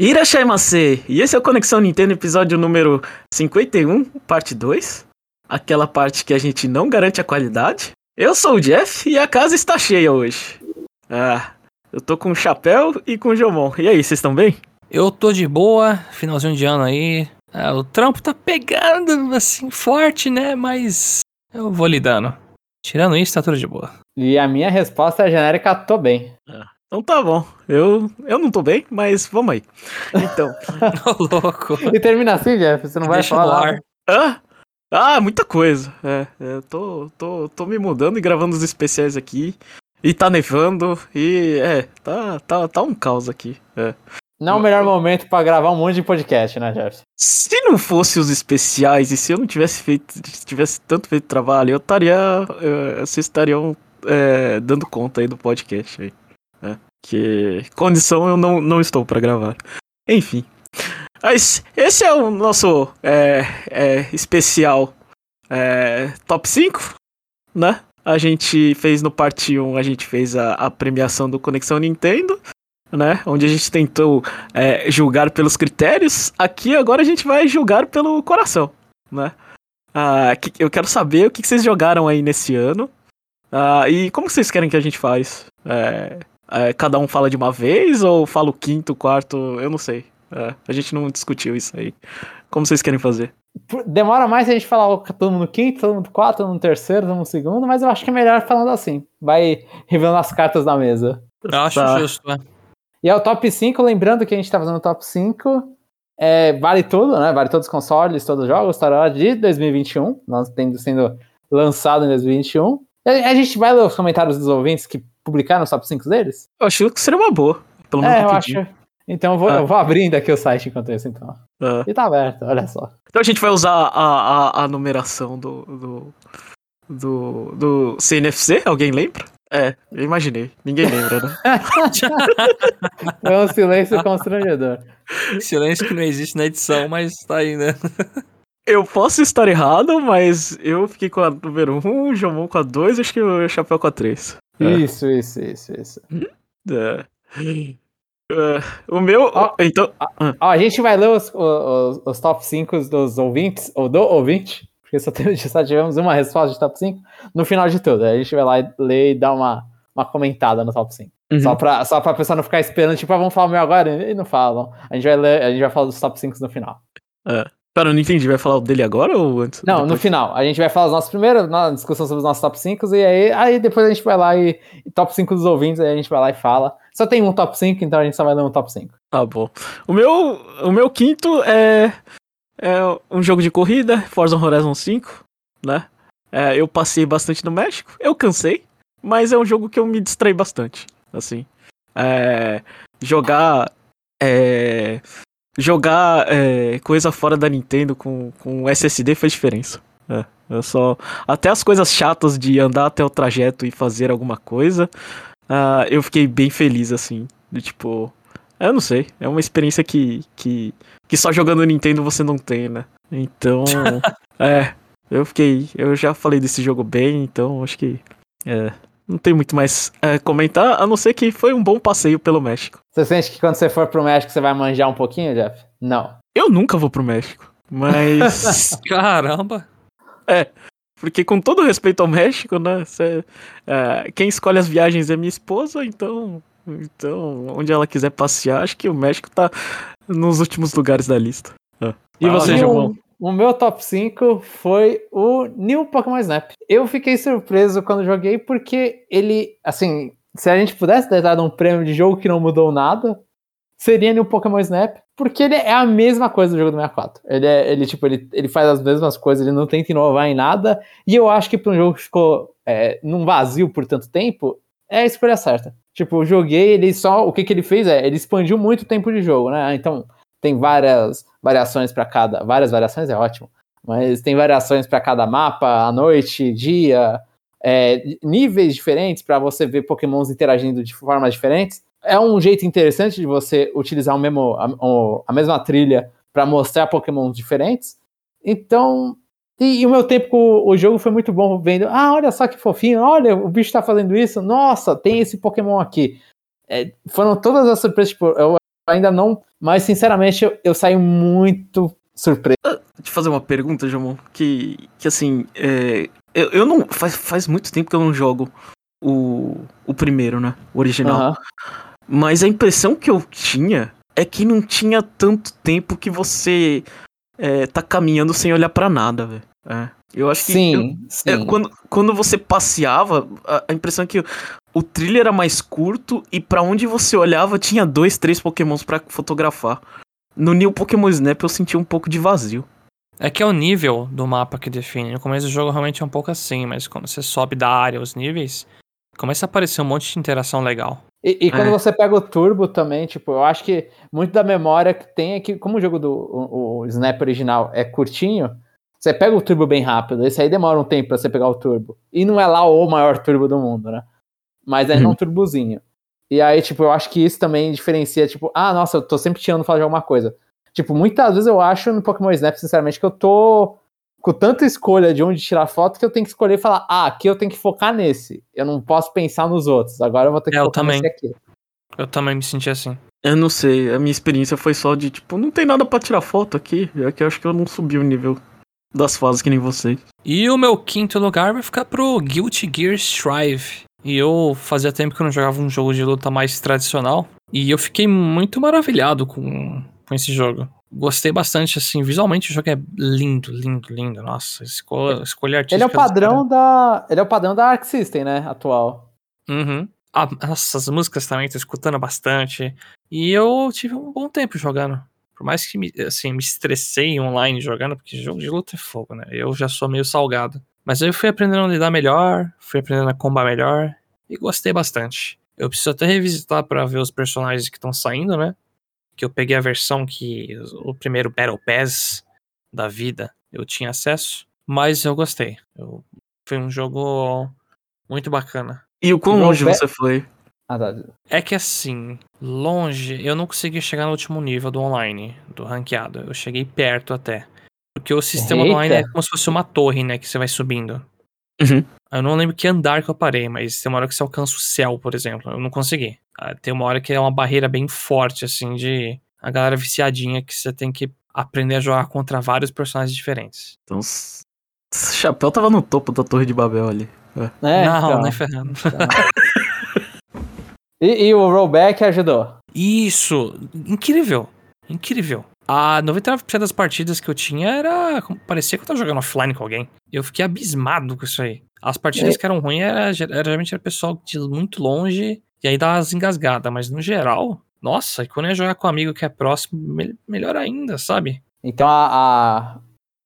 Irashaimase! E esse é o Conexão Nintendo, episódio número 51, parte 2. Aquela parte que a gente não garante a qualidade. Eu sou o Jeff e a casa está cheia hoje. Ah, eu tô com o Chapéu e com o Jomon. E aí, vocês estão bem? Eu tô de boa, finalzinho de ano aí. Ah, o trampo tá pegando assim forte, né? Mas eu vou lidando. Tirando isso, tá tudo de boa. E a minha resposta é genérica, tô bem. Ah, então tá bom. Eu, eu não tô bem, mas vamos aí. Então. Ô, louco. E termina assim, Jeff, você não vai Deixa falar ar. nada. Ah, ah, muita coisa. É, eu tô, tô, tô me mudando e gravando os especiais aqui. E tá nevando. E é, tá, tá, tá um caos aqui. É. Não é o melhor momento pra gravar um monte de podcast, né, Jeff? Se não fosse os especiais e se eu não tivesse feito, tivesse tanto feito trabalho, eu estaria, vocês estariam eh, dando conta aí do podcast aí? Que condição eu não, não estou para gravar. Enfim, mas esse é o nosso eh, eh, especial eh, top 5, né? A gente fez no parte 1, a gente fez a, a premiação do Conexão Nintendo. Né? Onde a gente tentou é, julgar pelos critérios, aqui agora a gente vai julgar pelo coração, né? Ah, que- eu quero saber o que que vocês jogaram aí nesse ano ah, e como vocês querem que a gente faz? É, é, cada um fala de uma vez ou fala o quinto, quarto? Eu não sei. É, a gente não discutiu isso aí. Como vocês querem fazer? Demora mais a gente falar todo mundo no quinto, todo mundo no quarto, todo mundo no terceiro, todo mundo no segundo, mas eu acho que é melhor falando assim. Vai revelando as cartas da mesa. Eu acho Tá. justo, né? E é o top 5, lembrando que a gente tá fazendo o top 5. É, vale tudo, né? Vale todos os consoles, todos os jogos, estará de 2021, nós tendo sendo lançado em 2021. E A a gente vai ler os comentários dos ouvintes que publicaram os top 5 deles? Eu acho que seria uma boa. Pelo menos É, eu acho. Então eu vou, Ah. eu vou abrindo aqui o site enquanto isso, então. É. E tá aberto, olha só. Então a gente vai usar a, a, a numeração do, do, do, do CNFC, alguém lembra? É, eu imaginei. Ninguém lembra, né? Foi um silêncio constrangedor. Silêncio que não existe na edição, mas tá aí, né? Eu posso estar errado, mas eu fiquei com a número 1, o Jomon com a 2 e acho que o Chapéu com a 3. É. Isso, isso, isso, isso. É. É, o meu. Ó. Então. Ó, a gente vai ler os, os, os top 5 dos ouvintes, ou do ouvinte, porque só, teve- só tivemos uma resposta de top 5 no final de tudo. A gente vai lá e ler e dar uma, uma comentada no top 5. Uhum. Só, pra, só pra pessoa não ficar esperando, tipo, ah, vamos falar o meu agora? E não falam. A gente vai ler, a gente vai falar dos top 5 no final. Pera, eu não entendi. Vai falar o dele agora ou antes? Não, no Depois? final. A gente vai falar os nossos primeiros, na discussão sobre os nossos top 5, e aí, aí depois a gente vai lá e, e top 5 dos ouvintes, aí a gente vai lá e fala. Só tem um top 5, então a gente só vai ler um top 5. Tá bom. O meu, o meu quinto é, é um jogo de corrida, Forza Horizon 5, né? É, eu passei bastante no México, eu cansei, mas é um jogo que eu me distraí bastante, assim. É, jogar é, jogar é, coisa fora da Nintendo com, com SSD faz diferença. É, eu só até as coisas chatas de andar até o trajeto e fazer alguma coisa, ah, eu fiquei bem feliz assim, do tipo, eu não sei. É uma experiência que, que, que só jogando Nintendo você não tem, né? Então. é. Eu fiquei. Eu já falei desse jogo bem, então acho que. É. Não tem muito mais a comentar, a não ser que foi um bom passeio pelo México. Você sente que quando você for pro México você vai manjar um pouquinho, Jeff? Não. Eu nunca vou pro México. Mas. Caramba. porque com todo respeito ao México, né? cê- é, quem escolhe as viagens é minha esposa, então. Então, onde ela quiser passear, acho que o México tá nos últimos lugares da lista. É. E você, João. O meu top 5 foi o New Pokémon Snap. Eu fiquei surpreso quando joguei, porque ele, assim, se a gente pudesse ter dado um prêmio de jogo que não mudou nada, seria New Pokémon Snap, porque ele é a mesma coisa do jogo do 64. Ele é, ele, tipo, ele, ele faz as mesmas coisas, ele não tenta inovar em nada, e eu acho que para um jogo que ficou é, num vazio por tanto tempo, é a escolha certa. Tipo, eu joguei, ele só. O que, que ele fez é, ele expandiu muito o tempo de jogo, né? Então, tem várias variações para cada. Várias variações é ótimo. Mas tem variações para cada mapa, à noite, dia, é, níveis diferentes para você ver Pokémons interagindo de formas diferentes. É um jeito interessante de você utilizar o mesmo, a, a mesma trilha para mostrar Pokémons diferentes. Então, E, e o meu tempo com o jogo foi muito bom vendo. Ah, olha só que fofinho, olha, o bicho tá fazendo isso. Nossa, tem esse Pokémon aqui. É, foram todas as surpresas. Tipo, eu ainda não. Mas, sinceramente, eu, eu saí muito surpreso. Te fazer uma pergunta, Jamon, que, que assim, é, eu, eu não. Faz, faz muito tempo que eu não jogo o, o primeiro, né? O original. Mas a impressão que eu tinha é que não tinha tanto tempo que você é, tá caminhando sem olhar pra nada, velho. É. Eu acho que. eu- Sim, sim. é, quando, quando você passeava, a, a impressão é que o trilho era mais curto e pra onde você olhava tinha dois, três pokémons pra fotografar. No New Pokémon Snap eu senti um pouco de vazio. É que é o nível do mapa que define. No começo do jogo realmente é um pouco assim, mas quando você sobe da área os níveis, começa a aparecer um monte de interação legal. E, e quando É. você pega o Turbo também, tipo, eu acho que muito da memória que tem é que, como o jogo do o, o Snap original é curtinho, você pega o Turbo bem rápido. Esse aí demora um tempo pra você pegar o Turbo. E não é lá o maior Turbo do mundo, né? Mas é Uhum. um turbozinho. E aí, tipo, eu acho que isso também diferencia, tipo, ah, nossa, eu tô sempre tirando falar de alguma coisa. Tipo, muitas vezes eu acho no Pokémon Snap, sinceramente, que eu tô com tanta escolha de onde tirar foto que eu tenho que escolher e falar, ah, aqui eu tenho que focar nesse. Eu não posso pensar nos outros. Agora eu vou ter que É, eu focar também. nesse aqui. Eu também me senti assim. Eu não sei, a minha experiência foi só de tipo, não tem nada pra tirar foto aqui. É que eu acho que eu não subi o nível das fases que nem vocês. E o meu quinto lugar vai ficar pro Guilty Gear Strive. E eu fazia tempo que eu não jogava um jogo de luta mais tradicional. E eu fiquei muito maravilhado com, com esse jogo. Gostei bastante, assim, visualmente o jogo é lindo, lindo, lindo. Nossa, escolha, escolha artística. Ele é o padrão da. Ele é o padrão da Arc System, né? Atual. Uhum. Ah, nossa, as músicas também, tô escutando bastante. E eu tive um bom tempo jogando. Por mais que me, assim, me estressei online jogando, porque jogo de luta é fogo, né? Eu já sou meio salgado. Mas eu fui aprendendo a lidar melhor, fui aprendendo a combar melhor e gostei bastante. Eu preciso até revisitar pra ver os personagens que estão saindo, né? Que eu peguei a versão que o primeiro Battle Pass da vida eu tinha acesso, mas eu gostei. Eu- foi um jogo muito bacana. E o quão longe você foi? Ah, tá. É que assim, longe, eu não consegui chegar no último nível do online, do ranqueado. Eu cheguei perto até. Porque o sistema Eita. online é como se fosse uma torre, né? Que você vai subindo. Uhum. Eu não lembro que andar que eu parei, mas tem uma hora que você alcança o céu, por exemplo. Eu não consegui. Ah, Tem uma hora que é uma barreira bem forte, assim, de a galera viciadinha que você tem que aprender a jogar contra vários personagens diferentes. Então, esse chapéu tava no topo da Torre de Babel ali. É, não, então. nem ferrando. E, e o rollback ajudou. Isso! Incrível! Incrível. A 99% das partidas que eu tinha era. Parecia que eu tava jogando offline com alguém. Eu fiquei abismado com isso aí. As partidas É. que eram ruins era, era- geralmente era pessoal de muito longe e aí dá as engasgadas, mas no geral, nossa, e quando eu ia jogar com um amigo que é próximo, me- melhor ainda, sabe? Então a, a-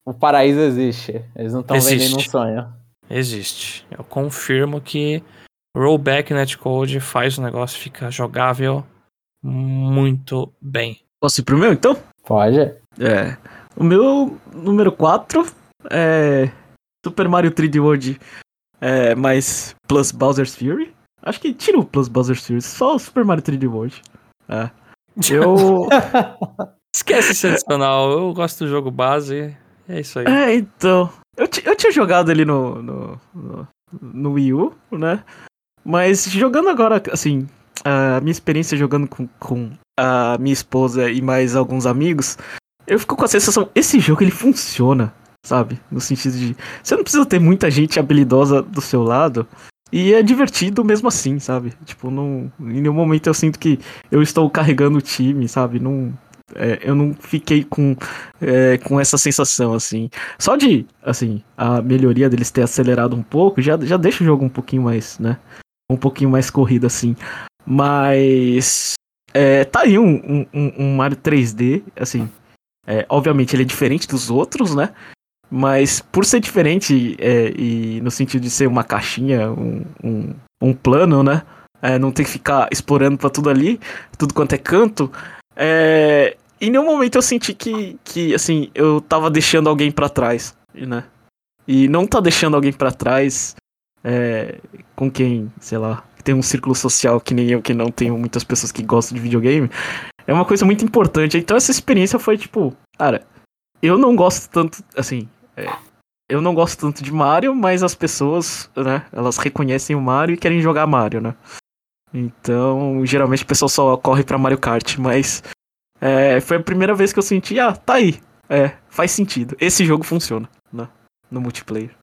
o paraíso existe. Eles não estão vendendo um sonho. Existe. Eu confirmo que Rollback Netcode faz o negócio ficar jogável muito bem. Posso ir pro meu então? Pode. É. O meu número 4 é Super Mario 3D World é, mais Plus Bowser's Fury. Acho que tira o Plus Bowser's Fury, só o Super Mario 3D World. É. Eu. Esquece esse adicional, eu gosto do jogo base. É isso aí. é, então. Eu, eu tinha jogado ali no, no, no, no Wii U, né? Mas jogando agora, assim, a minha experiência jogando com, com a minha esposa e mais alguns amigos, eu fico com a sensação, esse jogo ele funciona, sabe? No sentido de, você não precisa ter muita gente habilidosa do seu lado, e é divertido mesmo assim, sabe? Tipo, não, em nenhum momento eu sinto que eu estou carregando o time, sabe? Não, é, eu não fiquei com, é, com essa sensação, assim. Só de, assim, a melhoria deles ter acelerado um pouco, já, já deixa o jogo um pouquinho mais, né? Um pouquinho mais corrido, assim. Mas. É, tá aí um, um, um- Mario 3D, assim. é, obviamente ele é diferente dos outros, né? Mas por ser diferente é, e no sentido de ser uma caixinha, um, um, um plano, né? É, não ter que ficar explorando pra tudo ali, tudo quanto é canto. É, em nenhum momento eu senti que, que assim, eu tava deixando alguém pra trás, né? E não tá deixando alguém pra trás é, com quem, sei lá, tem um círculo social que nem eu, que não tenho muitas pessoas que gostam de videogame, é uma coisa muito importante. Então essa experiência foi tipo, cara, eu não gosto tanto, assim, é, eu não gosto tanto de Mario, mas as pessoas, né, elas reconhecem o Mario e querem jogar Mario, né? Então, geralmente o pessoal só corre pra Mario Kart, mas é, foi a primeira vez que eu senti, ah, tá aí. É, faz sentido. Esse jogo funciona né, no multiplayer.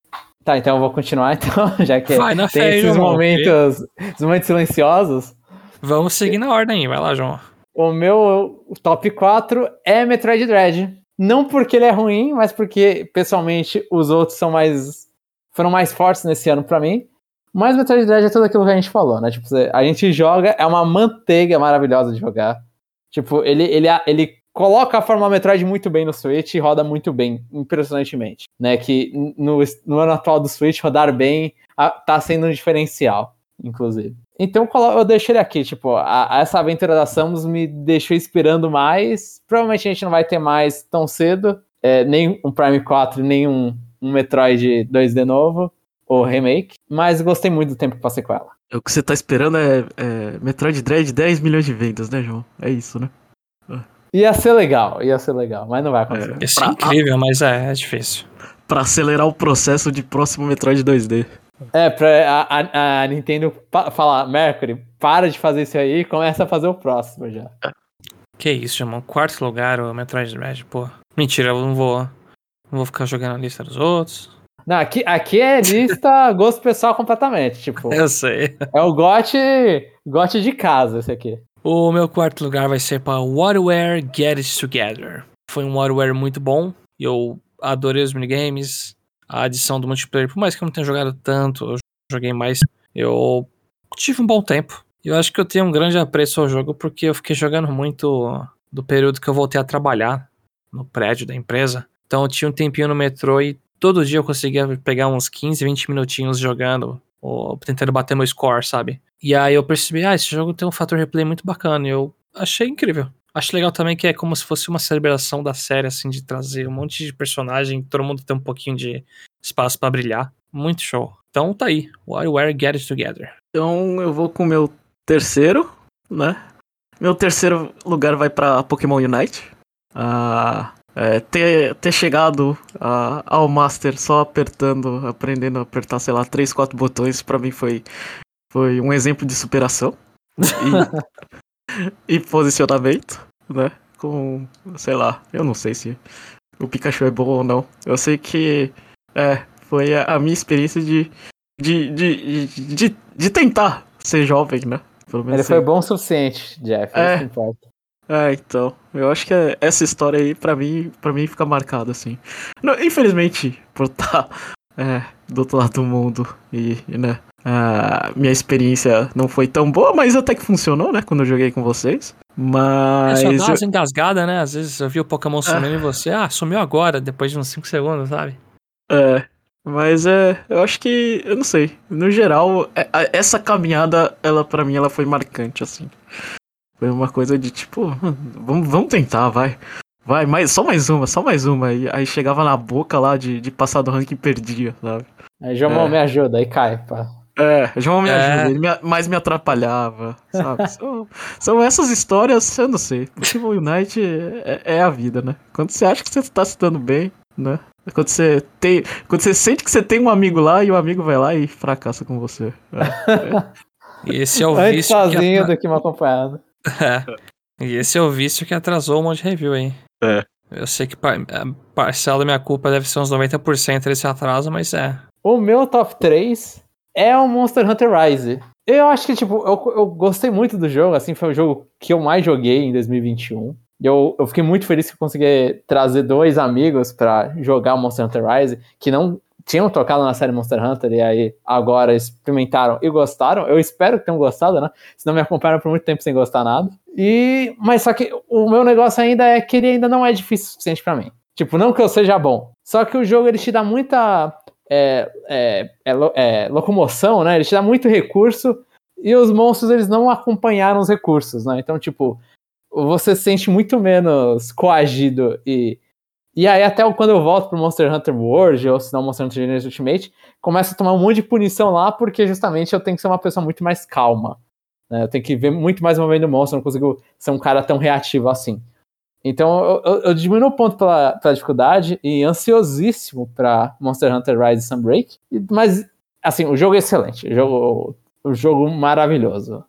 Tá, então eu vou continuar, então, já que Vai tem fé, esses momentos, esses momentos silenciosos. Vamos seguir na ordem aí, vai lá, João. O meu top 4 é Metroid Dread. Não porque ele é ruim, mas porque, pessoalmente, os outros são mais. foram mais fortes nesse ano pra mim. Mas Metroid Dread é tudo aquilo que a gente falou, né? Tipo, a gente joga, é uma manteiga maravilhosa de jogar. Tipo, ele, ele, ele coloca a forma Metroid muito bem no Switch e roda muito bem, impressionantemente. Né? Que no, no ano atual do Switch, rodar bem a, tá sendo um diferencial, inclusive. Então eu deixo ele aqui, tipo, a, a essa aventura da Samus me deixou esperando mais. Provavelmente a gente não vai ter mais tão cedo. É, nem um Prime 4, nem um, um Metroid 2D novo, ou remake. Mas gostei muito do tempo que passei com ela. O que você tá esperando é, é Metroid Dread 10 milhões de vendas, né, João? É isso, né? Ia ser legal, ia ser legal, mas não vai acontecer. Isso é incrível, mas é, é difícil. Pra acelerar o processo de próximo Metroid 2D. É, pra a, a, a Nintendo falar, Mercury, para de fazer isso aí e começa a fazer o próximo já. Que isso, irmão. Quarto lugar, o Metroid Dread, pô. Mentira, eu não vou. Não vou ficar jogando a lista dos outros. Não, aqui, aqui é lista gosto pessoal completamente, tipo. Eu sei. É o gote, gote de casa esse aqui. O meu quarto lugar vai ser para WarioWare Get It Together. Foi um WarioWare muito bom. Eu adorei os minigames, a adição do multiplayer. Por mais que eu não tenha jogado tanto, eu joguei mais. Eu tive um bom tempo. Eu acho que eu tenho um grande apreço ao jogo porque eu fiquei jogando muito do período que eu voltei a trabalhar no prédio da empresa. Então eu tinha um tempinho no metrô e todo dia eu conseguia pegar uns 15, 20 minutinhos jogando, ou tentando bater meu score, sabe? E aí eu percebi, ah, esse jogo tem um fator replay muito bacana, e eu achei incrível. Acho legal também que é como se fosse uma celebração da série, assim, de trazer um monte de personagem, todo mundo tem um pouquinho de espaço para brilhar. Muito show. Então tá aí, WarioWare Get It Together. Então eu vou com o meu terceiro, né? Meu terceiro lugar vai para Pokémon Unite. Ah, é, ter, ter chegado a, ao Master só apertando, aprendendo a apertar, sei lá, três, quatro botões, para mim foi, foi um exemplo de superação e, e posicionamento, né? Com, sei lá, eu não sei se o Pikachu é bom ou não. Eu sei que é, foi a, a minha experiência de, de, de, de, de, tentar ser jovem, né? Ele foi bom o suficiente, Jeff. É, isso importa. É, então. Eu acho que essa história aí, pra mim, pra mim fica marcada, assim. Não, infelizmente, por estar é, do outro lado do mundo e, né, minha experiência não foi tão boa, mas até que funcionou, né, quando eu joguei com vocês. Mas. É só dá eu... engasgada, né? Às vezes eu vi o Pokémon sumindo é. em você, ah, sumiu agora, depois de uns 5 segundos, sabe? É. Mas é, eu acho que, eu não sei, no geral, é, essa caminhada, ela para mim, ela foi marcante, assim. Foi uma coisa de tipo, vamos, vamos tentar, vai. Vai, mais, só mais uma, só mais uma. E aí chegava na boca lá de, de passar do ranking e perdia, sabe? Aí João é. me ajuda, aí cai, pá. É, João me é. ajuda, ele me, mais me atrapalhava, sabe? são, são, essas histórias, eu não sei. Pokémon Unite é, é, a vida, né? Quando você acha que você tá se dando bem, né? Quando você tem. Quando você sente que você tem um amigo lá e o amigo vai lá e fracassa com você. É, Esse é o Antes vício. sozinho que... do que mal acompanhado. É. E esse é o vício que atrasou um monte de review aí. É. Eu sei que a parcela da minha culpa deve ser uns 90% desse atraso, mas é. O meu top 3 é o Monster Hunter Rise. Eu acho que, tipo, eu, eu gostei muito do jogo, assim, foi o jogo que eu mais joguei em 2021. Eu, eu fiquei muito feliz que eu consegui trazer dois amigos para jogar Monster Hunter Rise, que não tinham tocado na série Monster Hunter e aí agora experimentaram e gostaram. Eu espero que tenham gostado, né? Senão me acompanharam por muito tempo sem gostar nada. E mas só que o meu negócio ainda é que ele ainda não é difícil o suficiente para mim. Tipo, não que eu seja bom. Só que o jogo ele te dá muita é, é, é, é, locomoção, né? Ele te dá muito recurso e os monstros eles não acompanharam os recursos, né? Então, tipo, você se sente muito menos coagido e e aí, até quando eu volto pro Monster Hunter World, ou se não Monster Hunter Genesis Ultimate, começa a tomar um monte de punição lá, porque justamente eu tenho que ser uma pessoa muito mais calma. Né? Eu tenho que ver muito mais o movimento do monstro, eu não consigo ser um cara tão reativo assim. Então eu, eu, diminuo o ponto pela, pela dificuldade e ansiosíssimo para Monster Hunter Rise Sunbreak. Mas, assim, o jogo é excelente. O jogo, o jogo maravilhoso.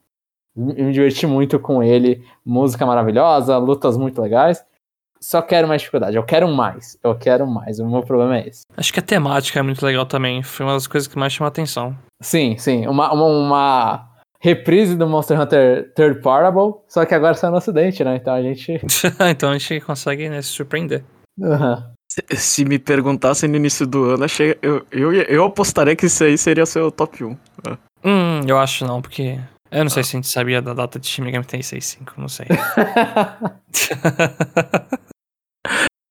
me me diverti muito com ele, música maravilhosa, lutas muito legais. Só quero mais dificuldade, eu quero mais, eu quero mais, o meu problema é esse. Acho que a temática é muito legal também. Foi uma das coisas que mais chamou a atenção. Sim, sim, uma, uma, uma reprise do Monster Hunter Third Parable, só que agora saiu no ocidente, né? Então a gente... então a gente consegue né, se surpreender. Aham. Se, se me perguntassem no início do ano, achei, eu, eu, eu apostaria que isso aí seria seu top 1. Hum, eu acho não, porque. Eu não sei se a gente sabia da data de Shin Megami Tensei 5, não sei.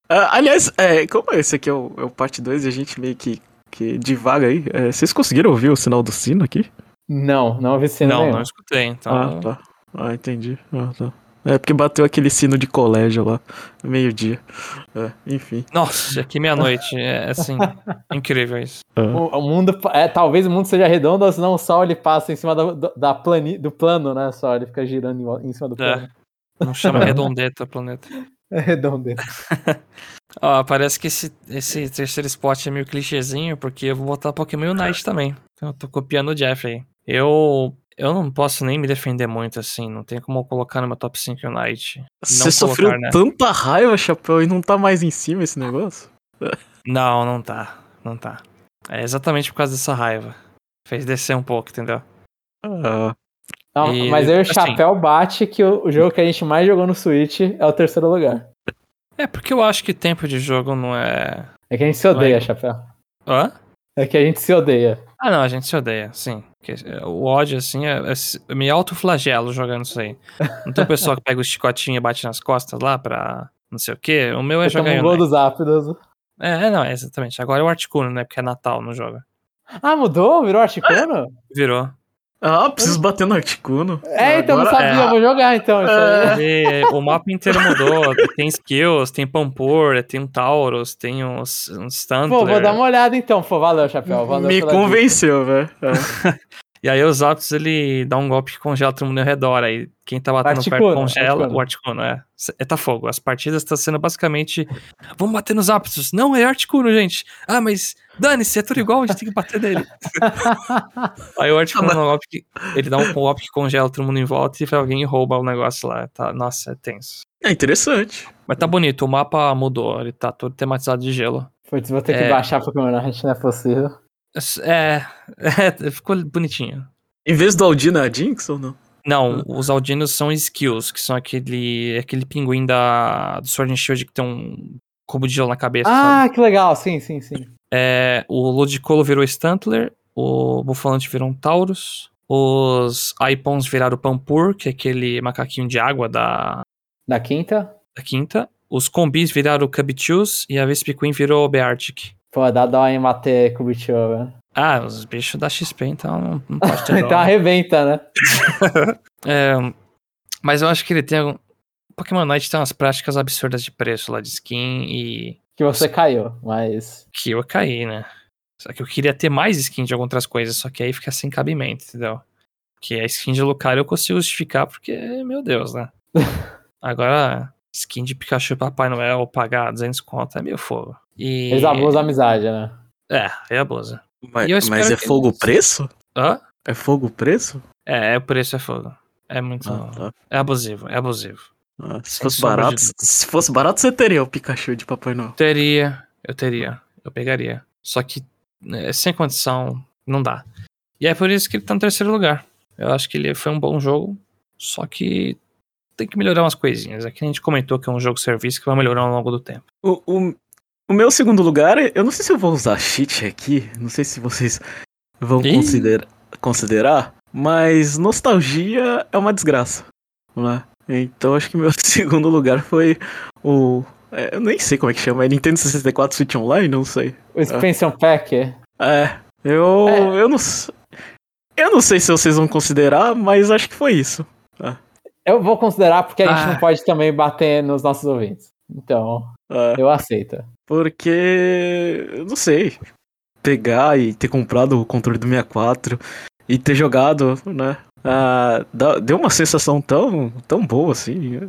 Ah, aliás, é, como esse aqui é o, é o parte 2 e a gente meio que, que divaga aí, é, vocês conseguiram ouvir o sinal do sino aqui? Não, não ouvi cena não, nenhuma. não escutei, então. Ah, tá. Ah, entendi. Ah, tá. É porque bateu aquele sino de colégio lá, meio-dia. É, enfim. Nossa, aqui meia-noite. É assim. incrível isso. Ah. O, o mundo, é, talvez o mundo seja redondo, ou senão o sol ele passa em cima da, do, da plani, do plano, né? Só ele fica girando em, em cima do plano. Não chama redondeta planeta. É redondo. Ó, parece que esse, esse terceiro spot é meio clichêzinho, porque eu vou botar Pokémon Unite também. Então eu tô copiando o Jeff aí. Eu. Eu não posso nem me defender muito assim, não tem como eu colocar no meu top 5 Unite. Você sofreu né? tanta raiva, Chapéu, e não tá mais em cima esse negócio? Não, não tá. Não tá. É exatamente por causa dessa raiva. Fez descer um pouco, entendeu? Ah, Não, E, mas aí o assim- chapéu bate que o, o jogo que a gente mais jogou no Switch é o terceiro lugar. É porque eu acho que tempo de jogo não é. É que a gente se odeia, Vai. chapéu. Hã? É que a gente se odeia. Ah, não, a gente se odeia, sim. Porque O ódio, assim, é, é eu me autoflagelo jogando isso aí. Não tem o pessoal que pega o chicotinho e bate nas costas lá pra não sei o quê. O meu é toma jogar em gol dos ápidos. É, é, não, é exatamente. Agora é o Articuno, né? Porque é Natal, não joga. Ah, mudou? Virou Articuno? Virou. Ah preciso bater no Articuno. É, então não Agora- sabia, é. vou jogar então. Isso aí. E o mapa inteiro mudou. Tem skills, tem Pampor, tem um Taurus, tem uns, uns. Pô, vou dar uma olhada então. Pô, valeu, chapéu. Valeu Me convenceu, velho. É. E aí os Aptos, ele dá um golpe que congela todo mundo ao redor. Aí quem tá batendo perto Articuno, congela. Articuno. O Articuno, é. É tá fogo. As partidas estão sendo basicamente. Vamos bater nos Aptos. Não, é Articuno, gente. Ah, mas dane-se, é tudo igual, a gente tem que bater nele. aí o Articuno dá um golpe que. Ele dá um golpe que congela todo mundo em volta e alguém rouba o negócio lá. Tá, nossa, é tenso. É interessante. Mas tá bonito, o mapa mudou. Ele tá todo tematizado de gelo. Putz, vou ter que É. baixar Pokémon Night, não é possível. É, é, ficou bonitinho. Em vez do Aldino é a Jinx ou não? Não, os Aldinos são skills, que são aquele, aquele pinguim da, do Sword and Shield que tem um cubo de gelo na cabeça. sabe? Ah, que legal. Sim, sim, sim. É, o Ludicolo virou Stantler, o Bufalante virou um Taurus, os Ipons viraram Pampur, que é aquele macaquinho de água da, Da quinta. da quinta, os Combis viraram Cabichus e a Vespiquen virou Beartic. Pô, dá dó em bater Kubichou, velho. Ah, os bichos da XP, então não, não pode ter. Então arrebenta, né? É, mas eu acho que ele tem algum... Pokémon Night tem umas práticas absurdas de preço lá de skin e Que você caiu, mas. que eu caí, né? Só que eu queria ter mais skin de algumas outras coisas, só que aí fica sem cabimento, entendeu? Porque a skin de Lucario eu consigo justificar porque, meu Deus, né? Agora, skin de Pikachu e Papai Noel pagar 200 conto é meio fogo. E... Eles abusam da amizade, né? É, é abusa. Mas, mas é que fogo eles- preço? Hã? É fogo preço? É, o preço é fogo. É muito... Ah, tá. É abusivo, é abusivo. Ah, se fosse de barato, dúvida. se fosse barato, você teria o Pikachu de Papai Noel. Teria, eu teria, eu pegaria. Só que né, sem condição, não dá. E é por isso que ele tá no terceiro lugar. Eu acho que ele foi um bom jogo, só que tem que melhorar umas coisinhas. Aqui a gente comentou que é um jogo serviço que vai melhorar ao longo do tempo. O, o, o meu segundo lugar, eu não sei se eu vou usar cheat aqui, não sei se vocês vão Ih. considera- considerar, mas nostalgia é uma desgraça, né? Então acho que meu segundo lugar foi o... é, eu nem sei como é que chama, é Nintendo 64 Switch Online, não sei. O Expansion Pack. É, eu, É. eu não eu não sei se vocês vão considerar, mas acho que foi isso. Eu vou considerar porque a gente Ah. não pode também bater nos nossos ouvintes. Então, É. eu aceito. Porque, eu não sei, pegar e ter comprado o controle do 64 e ter jogado, né? ah, deu uma sensação tão, tão boa assim.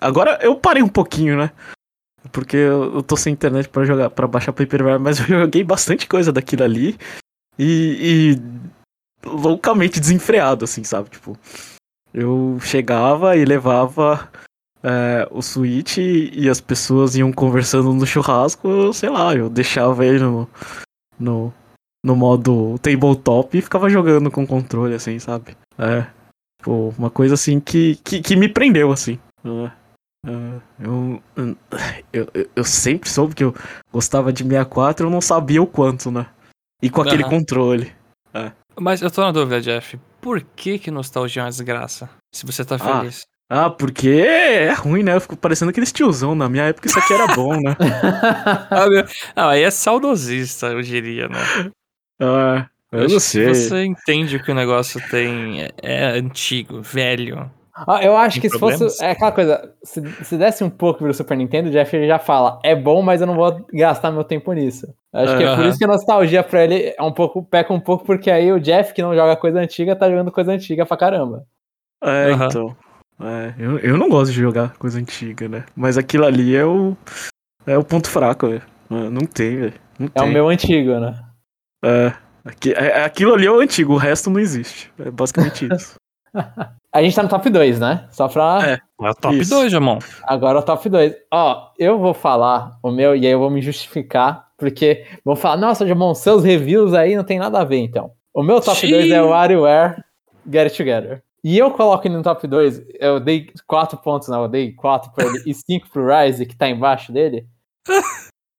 Agora eu parei um pouquinho, né? Porque eu, eu tô sem internet pra jogar, para baixar Paperware, mas eu joguei bastante coisa daquilo ali e, e loucamente desenfreado, assim, sabe? Tipo, Eu chegava e levava é, o Switch e as pessoas iam conversando no churrasco, sei lá, eu deixava ele no, no, no modo tabletop e ficava jogando com controle, assim, sabe? É. Pô, uma coisa assim que, que, que me prendeu, assim. É, é, eu, eu, eu, sempre soube que eu gostava de 64, eu não sabia o quanto, né? E com aquele Aham. controle. Mas eu tô na dúvida, Jeff. Por que que nostalgia é uma desgraça? Se você tá Ah. feliz. Ah, porque é ruim, né? Eu fico parecendo aqueles tiozão. Na minha época isso aqui era bom, né? Ah, meu- ah, aí é saudosista, eu diria, né? Ah, eu não sei. Você entende que o negócio tem. É, é antigo, velho. Ah, eu acho Tem que se problemas? fosse. É aquela coisa, se, se desse um pouco pro Super Nintendo, o Jeff ele já fala, é bom, mas eu não vou gastar meu tempo nisso. Eu Acho que é por isso que a nostalgia pra ele é um pouco, peca um pouco, porque aí o Jeff, que não joga coisa antiga, tá jogando coisa antiga pra caramba. É, Aham. então. É, eu, eu não gosto de jogar coisa antiga, né? Mas aquilo ali é o. É o ponto fraco, velho. Não tem, velho. É tem. o meu antigo, né? É, aqui- é- aquilo ali é o antigo, o resto não existe. É basicamente isso. A gente tá no top 2, né? Só pra. É. É o top Isso. 2, irmão. Agora o top 2. Ó, eu vou falar o meu e aí eu vou me justificar, porque vão falar, nossa, Jamon, seus reviews aí não tem nada a ver, então. O meu top Xiii. 2 é o WarioWare Get It Together. E eu coloco ele no top 2, eu dei 4 pontos, não, eu dei 4 pra ele e 5 pro Rise, que tá embaixo dele.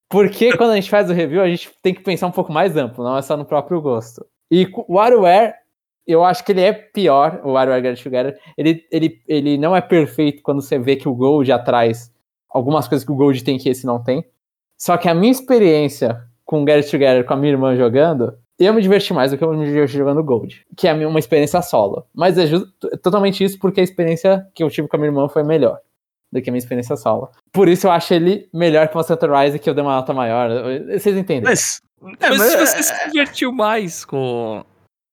Porque quando a gente faz o review, a gente tem que pensar um pouco mais amplo, não é só no próprio gosto. E o WarioWare, eu acho que ele é pior, o WarioWare Get Together. Ele, ele, ele não é perfeito quando você vê que o Gold atrás algumas coisas que o Gold tem que esse não tem. Só que a minha experiência com Get Together com a minha irmã jogando, eu me diverti mais do que eu me diverti jogando Gold, que é uma experiência solo. Mas é totalmente isso porque a experiência que eu tive com a minha irmã foi melhor do que a minha experiência solo. Por isso eu acho ele melhor que o Monster Rise, que eu dei uma nota maior. Vocês entendem? Mas. É, mas mas- se você se divertiu mais com.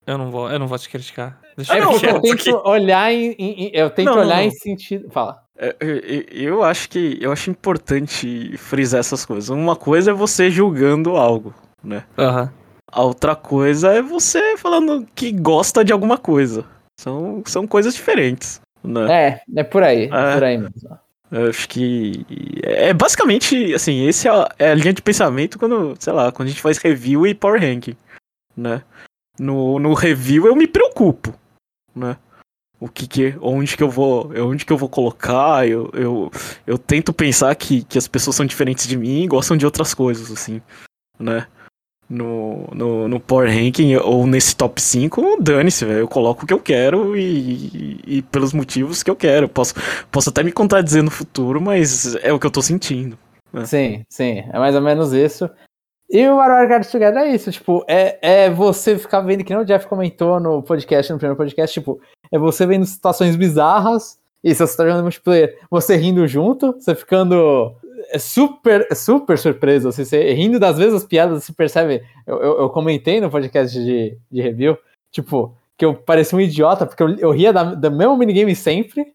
Eu não vou, eu não vou te criticar. Deixa É eu eu tento aqui. olhar em, em- em- eu tento Não, olhar não. em sentido. Fala. É, Eu, acho que eu acho importante frisar essas coisas. Uma coisa é você julgando algo, né? Aham. A outra coisa é você falando que gosta de alguma coisa. São, são coisas diferentes, né? É, é por aí. É, É. por aí mesmo. Eu acho que é basicamente assim, esse é a, é a linha de pensamento quando, sei lá, quando a gente faz review e power ranking, né? No, no review eu me preocupo, né? O que que, onde que eu vou, onde que eu vou colocar? Eu, eu, eu tento pensar que, que as pessoas são diferentes de mim e gostam de outras coisas, assim, né? No, no, no Power Ranking ou nesse top 5, dane-se, velho. Eu coloco o que eu quero e, e, e pelos motivos que eu quero. Posso, posso até me contradizer no futuro, mas é o que eu tô sentindo. É. Sim, sim, é mais ou menos isso. E o Warrior Get Together é isso, tipo, é, é você ficar vendo, que nem o Jeff comentou no podcast, no primeiro podcast, tipo, é você vendo situações bizarras, se você tá jogando multiplayer, você rindo junto, você ficando é super, super surpreso, assim, você rindo das vezes piadas, você percebe, eu, eu, eu comentei no podcast de, de review, tipo, que eu parecia um idiota, porque eu, eu ria da, da mesma minigame sempre,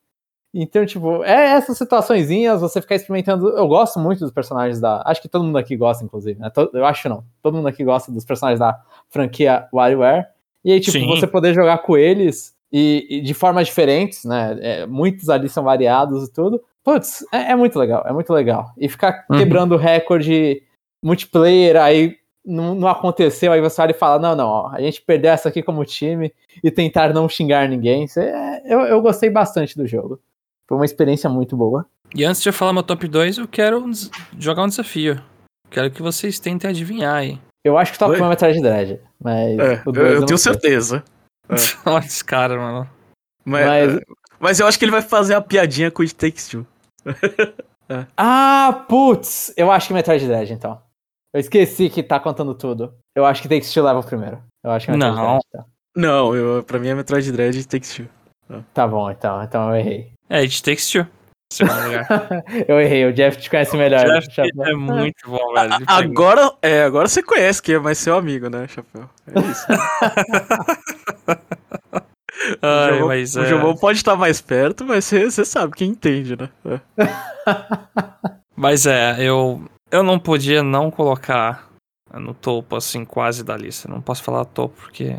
então, tipo, é essas situaçõezinhas, você ficar experimentando. Eu gosto muito dos personagens da. Acho que todo mundo aqui gosta, inclusive, né? Eu acho não. Todo mundo aqui gosta dos personagens da franquia WarioWare. E aí, tipo, Sim. você poder jogar com eles e, e de formas diferentes, né? É, muitos ali são variados e tudo. Putz, é, é muito legal, é muito legal. E ficar Uhum. quebrando recorde multiplayer, aí não, não aconteceu, aí você olha e fala: não, não, ó, a gente perdeu essa aqui como time e tentar não xingar ninguém. Isso é- eu, eu gostei bastante do jogo. Foi uma experiência muito boa. E antes de eu falar meu top 2, eu quero um jogar um desafio. Quero que vocês tentem adivinhar aí. Eu acho que o top Oi? 1 é Metroid Dread, mas É, o eu, eu tenho certeza. Olha esse cara, mano. Mas, Mas- mas eu acho que ele vai fazer a piadinha com o It Takes Two. Ah, putz! Eu acho que Metroid Dread, então. Eu esqueci que tá contando tudo. Eu acho que Takes Two leva o primeiro. Eu acho que Metroid Não. Dread. Tá. Não, eu, pra mim é Metroid Dread e It Takes Two. tá bom, então. Então eu errei. É, It Takes Two. Lugar. Eu errei, o Jeff te conhece melhor. Jeff Chapéu. é muito bom, velho. A- Agora, é, agora você conhece que é mais seu amigo, né, Chapéu? É isso. Ai, o mas o é... Pode estar mais perto, mas você, você sabe quem entende, né? É. Mas é, eu, eu não podia não colocar no topo, assim, quase da lista. Não posso falar topo porque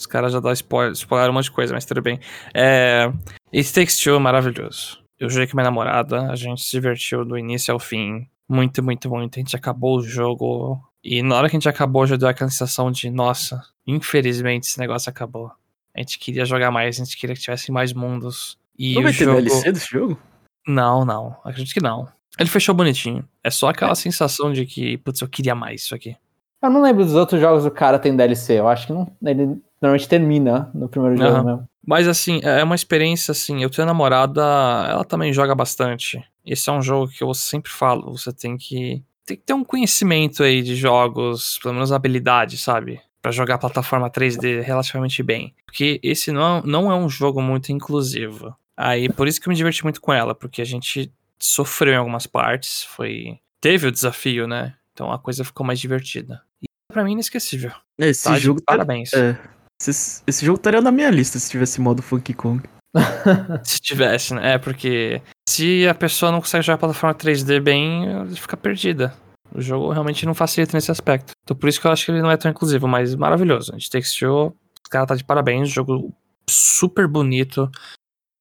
Os caras já dão spoiler, spoiler um monte de coisa, mas tudo bem. É, It Takes Two é maravilhoso. Eu joguei com minha namorada, a gente se divertiu do início ao fim. Muito, muito, muito. A gente acabou o jogo. E na hora que a gente acabou, já deu aquela sensação de, nossa, infelizmente esse negócio acabou. A gente queria jogar mais, a gente queria que tivesse mais mundos. E Não o vai ter jogo... DLC desse jogo? Não, não. Acredito que não. Ele fechou bonitinho. É só aquela sensação de que, putz, eu queria mais isso aqui. Eu não lembro dos outros jogos do cara tem DLC. Eu acho que não, ele normalmente termina no primeiro jogo Aham. mesmo. Mas assim, é uma experiência assim. Eu tenho namorada, ela também joga bastante. Esse é um jogo que eu sempre falo, você tem que tem que ter um conhecimento aí de jogos, pelo menos habilidade, sabe? Pra jogar plataforma 3D relativamente bem. Porque esse não é, não é um jogo muito inclusivo. Aí, por isso que eu me diverti muito com ela, porque a gente sofreu em algumas partes, foi teve o desafio, né? Então a coisa ficou mais divertida. E pra mim inesquecível. Esse Tá jogo. tá- parabéns. É. Esse, esse jogo estaria na minha lista se tivesse modo Funky Kong. Se tivesse, né? É, porque se a pessoa não consegue jogar plataforma 3D bem, ela fica perdida. O jogo realmente não facilita nesse aspecto. Então por isso que eu acho que ele não é tão inclusivo, mas maravilhoso. A gente textou, os caras tá de parabéns, jogo super bonito.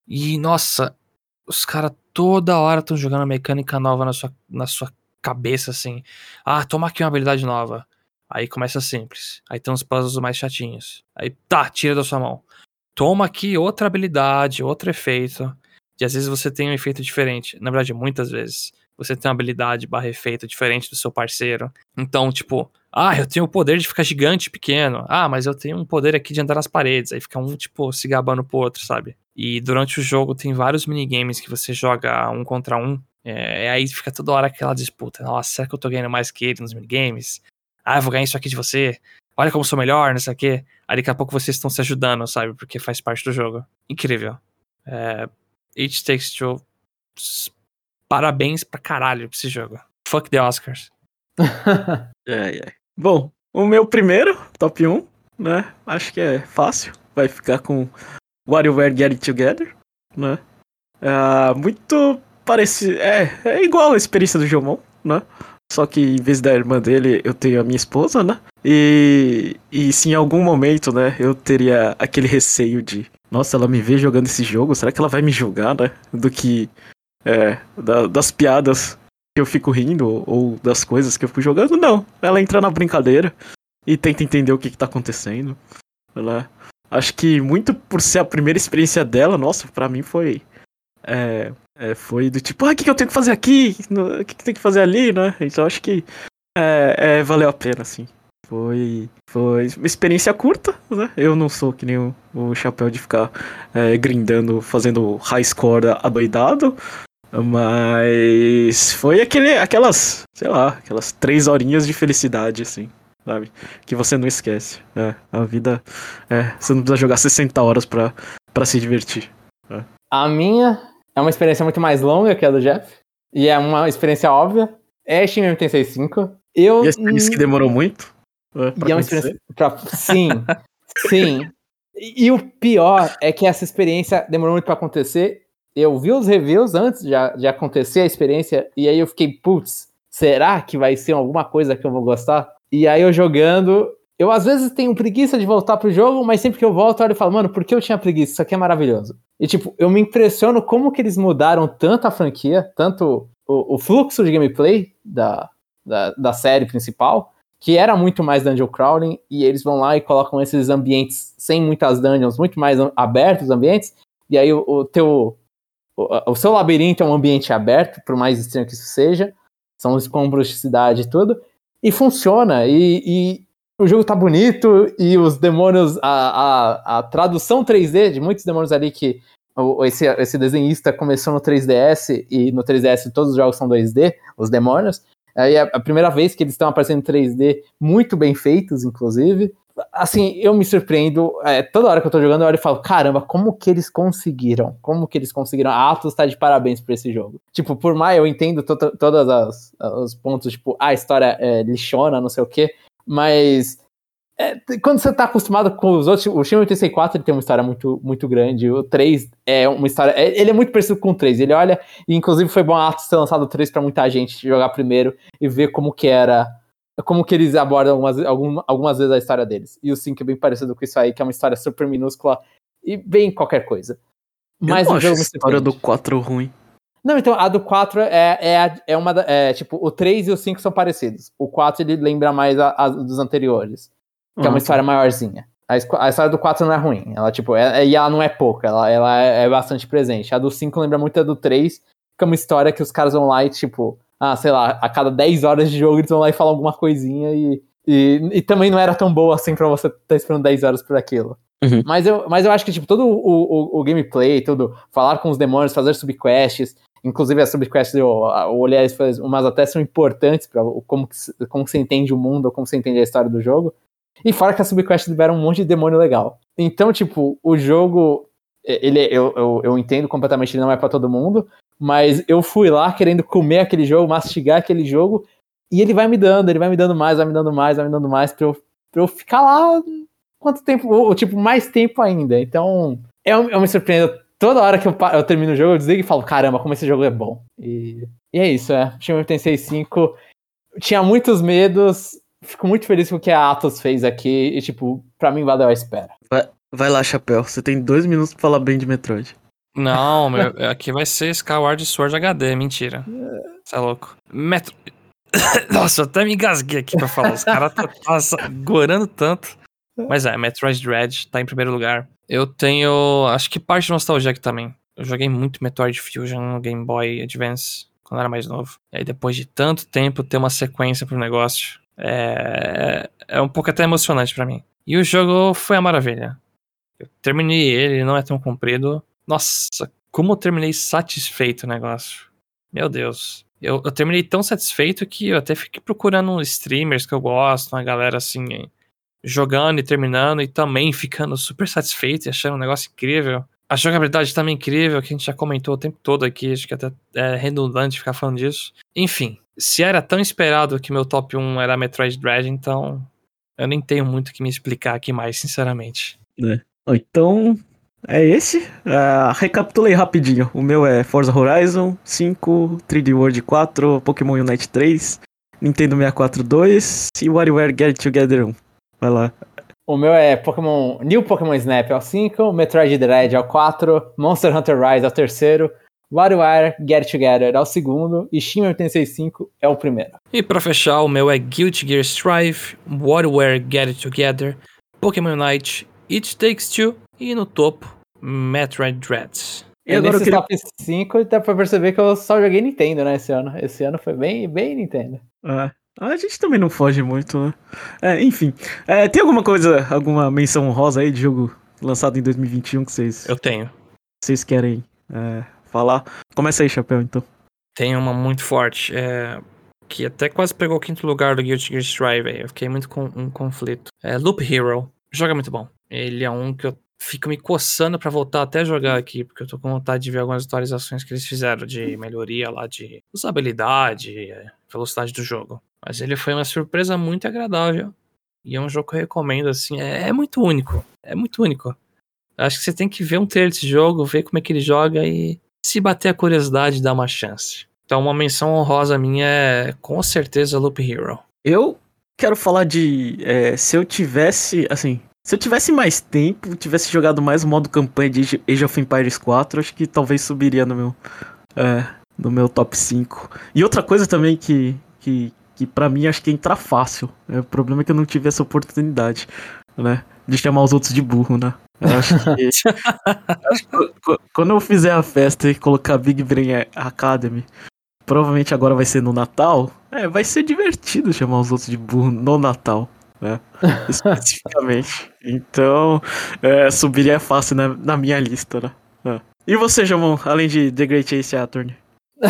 E, nossa, os caras toda hora estão jogando mecânica nova na sua, na sua cabeça, assim. Ah, toma aqui uma habilidade nova. Aí começa simples. Aí tem uns puzzles mais chatinhos. Aí tá, tira da sua mão toma aqui outra habilidade, outro efeito. E às vezes você tem um efeito diferente. Na verdade, muitas vezes. Você tem uma habilidade barra efeito diferente do seu parceiro. Então, tipo, ah, eu tenho o poder de ficar gigante pequeno. Ah, mas eu tenho um poder aqui de andar nas paredes. Aí fica um, tipo, se gabando pro outro, sabe? E durante o jogo tem vários minigames que você joga um contra um. É, aí fica toda hora aquela disputa. Nossa, será que eu tô ganhando mais que ele nos minigames? Ah, eu vou ganhar isso aqui de você. Olha como sou melhor, não sei o quê. Aí daqui a pouco vocês estão se ajudando, sabe? Porque faz parte do jogo. Incrível. É, It Takes Two. Parabéns pra caralho pra esse jogo. Fuck the Oscars. É, é. Bom, o meu primeiro, top 1, né? Acho que é fácil. Vai ficar com WarioWare Get It Together, né? Ah, muito parecido. É, é igual a experiência do Jomon, né? Só que em vez da irmã dele, eu tenho a minha esposa, né? E, e se em algum momento, né, eu teria aquele receio de, nossa, ela me vê jogando esse jogo, será que ela vai me julgar, né? Do que é, da- das piadas que eu fico rindo ou, das coisas que eu fico jogando. Não, ela entra na brincadeira e tenta entender o que, que tá acontecendo. Ela, acho que muito por ser a primeira experiência dela, nossa, pra mim foi. É, é, foi do tipo, ah, o que, que eu tenho que fazer aqui? O que, que tem que fazer ali, né? Então acho que é, é, valeu a pena, assim. Foi, foi uma experiência curta, né? Eu não sou que nem o, o chapéu de ficar é, grindando, fazendo high score adoidado. Mas foi aquele, aquelas, sei lá, aquelas três horinhas de felicidade, assim, sabe? Que você não esquece. É, a vida. É, você não precisa jogar 60 horas pra, pra se divertir. A minha é uma experiência muito mais longa que a do Jeff. E é uma experiência óbvia. É Shin Megami Tensei 5. Eu, E experiência que demorou muito. É, pra E é uma experiência. pra- Sim, sim. E, e o pior é que essa experiência demorou muito pra acontecer. Eu vi os reviews antes de, de acontecer a experiência, e aí eu fiquei, putz, será que vai ser alguma coisa que eu vou gostar? E aí eu jogando. Eu às vezes tenho preguiça de voltar pro jogo, mas sempre que eu volto, eu olho e falo, mano, por que eu tinha preguiça? Isso aqui é maravilhoso. E tipo, eu me impressiono como que eles mudaram tanto a franquia, tanto o, o fluxo de gameplay da, da, da série principal, que era muito mais dungeon crawling, e eles vão lá e colocam esses ambientes sem muitas dungeons, muito mais abertos os ambientes, e aí o, o teu. O, seu labirinto é um ambiente aberto, por mais estranho que isso seja, são escombros de cidade e tudo, e funciona, e, e o jogo tá bonito, e os demônios, a, a, a tradução 3D de muitos demônios ali que esse, esse desenhista começou no 3DS, e no 3DS todos os jogos são 2D, os demônios, Aí é a primeira vez que eles estão aparecendo em 3D, muito bem feitos, inclusive. Assim, eu me surpreendo. é, toda hora que eu tô jogando, eu olho e falo: caramba, como que eles conseguiram? Como que eles conseguiram? A Atos tá de parabéns por esse jogo. Tipo, por mais eu entendo to to- todos os pontos, tipo, a história é lixona, não sei o quê, mas. é, quando você tá acostumado com os outros, o Shin 84 ele tem uma história muito, muito grande. O 3 é uma história. é- ele é muito parecido com o 3. Ele olha, e inclusive foi bom a Atos ter lançado o 3 pra muita gente jogar primeiro e ver como que era como que eles abordam algumas, algum- algumas vezes a história deles. E o 5 é bem parecido com isso aí, que é uma história super minúscula e bem qualquer coisa. Mas eu não acho a história do surpreende. 4 ruim. Não, então a do 4 é, é, é uma é, tipo, o 3 e o 5 são parecidos. O 4 ele lembra mais a, a dos anteriores, que é Ah, uma história maiorzinha. A, a história do 4 não é ruim. Ela, tipo, é, é- e ela não é pouca, ela, ela é, é bastante presente. A do 5 lembra muito a do 3, que é uma história que os caras vão lá e, tipo, ah, sei lá, a cada 10 horas de jogo eles vão lá e falam alguma coisinha e, e, e também não era tão boa assim pra você estar esperando 10 horas por aquilo. Uhum. Mas, eu, mas eu acho que, tipo, todo o, o, o gameplay, tudo, falar com os demônios, fazer subquests, inclusive as subquests eu, eu olhei as coisas, umas até são importantes para como, que como que você entende o mundo, ou como você entende a história do jogo. E fora que as subquests liberam um monte de demônio legal. Então, tipo, o jogo, ele, eu, eu, eu entendo completamente, ele não é pra todo mundo, mas eu fui lá querendo comer aquele jogo, mastigar aquele jogo, e ele vai me dando, ele vai me dando mais, vai me dando mais, vai me dando mais, pra eu, pra eu ficar lá quanto tempo, ou tipo, mais tempo ainda. Então, eu, eu me surpreendo toda hora que eu, eu termino o jogo, eu desligo e falo, caramba, como esse jogo é bom. E, e é isso, é. Shin Megami Tensei 5 tinha muitos medos, fico muito feliz com o que a Atos fez aqui, e tipo, pra mim valeu a espera. Vai lá, Chapéu. Você tem dois minutos pra falar bem de Metroid. Não, meu, aqui vai ser Skyward Sword HD, mentira. Você é louco. Metro... Nossa, eu até me engasguei aqui pra falar. Os caras tá, tá gorando tanto. Mas é, Metroid Dread tá em primeiro lugar. Eu tenho, acho que parte de nostalgia aqui também. Eu joguei muito Metroid Fusion no Game Boy Advance quando eu era mais novo. E aí depois de tanto tempo ter uma sequência pro negócio, é, é um pouco até emocionante pra mim. E o jogo foi a maravilha. Eu terminei ele não é tão comprido. Nossa, como eu terminei satisfeito o negócio. Meu Deus. Eu, eu terminei tão satisfeito que eu até fiquei procurando uns streamers que eu gosto, uma galera assim, jogando e terminando e também ficando super satisfeito e achando um negócio incrível. A jogabilidade também incrível, que a gente já comentou o tempo todo aqui, acho que até é redundante ficar falando disso. Enfim, se era tão esperado que meu top 1 era Metroid Dread, então eu nem tenho muito que me explicar aqui mais, sinceramente. Ó, Então, é esse. Ah, recapitulei rapidinho. O meu é Forza Horizon 5, 3D World 4, Pokémon Unite 3, Nintendo 64 2 e WarioWare Get Together 1. Vai lá. O meu é Pokémon, New Pokémon Snap é o 5, Metroid Dread é o 4, Monster Hunter Rise é o terceiro, WarioWare Get Together é o segundo e Shin Megami Tensei 5 é o primeiro. E pra fechar, o meu é Guilty Gear Strive, WarioWare Get It Together, Pokémon Unite, It Takes Two e no topo, Metroid Dreads. E agora Nesse queria- top 5 dá pra perceber que eu só joguei Nintendo, né, esse ano. Esse ano foi bem, bem Nintendo. Ah, a gente também não foge muito, né? É, enfim. É, tem alguma coisa, alguma menção honrosa aí de jogo lançado em 2021 que vocês, Eu tenho. vocês querem é, falar? Começa aí, Chapéu, então. Tem uma muito forte, é, que até quase pegou o quinto lugar do Guilty Gear Strive. aí. Eu fiquei muito com um conflito. É Loop Hero. O jogo é muito bom. Ele é um que eu fico me coçando pra voltar até jogar aqui, porque eu tô com vontade de ver algumas atualizações que eles fizeram de melhoria lá de usabilidade, é, velocidade do jogo. Mas ele foi uma surpresa muito agradável. E é um jogo que eu recomendo, assim, é, é muito único. É muito único. Eu Acho que você tem que ver um trailer desse jogo, ver como é que ele joga e se bater a curiosidade, dar uma chance. Então, uma menção honrosa minha é com certeza Loop Hero. Eu quero falar de. é, se eu tivesse. Assim. Se eu tivesse mais tempo, tivesse jogado mais o modo campanha de Age- of Empires 4, acho que talvez subiria no meu. é, no meu top 5. E outra coisa também que. que, que pra mim acho que entra fácil. É, o problema é que eu não tive essa oportunidade, né? De chamar os outros de burro, né? Eu acho que. acho quando eu fizer a festa e colocar Big Brain Academy, provavelmente agora vai ser no Natal. É, vai ser divertido chamar os outros de burro no Natal, né? Especificamente. Então, é, subiria fácil na, na minha lista, né? É. E você, Jamon, além de The Great Ace Attorney?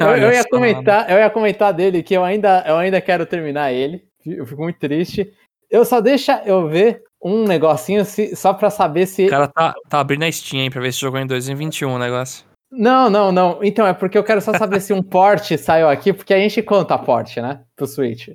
eu, eu ia comentar, eu ia comentar dele que eu ainda, eu ainda quero terminar ele. Eu fico muito triste. Eu só deixa eu ver um negocinho se- só pra saber se. O cara tá, tá abrindo a Steam hein, pra ver se jogou em 2021 o negócio. Não, não, não. Então é porque eu quero só saber se um port saiu aqui, porque a gente conta port, né? Pro Switch.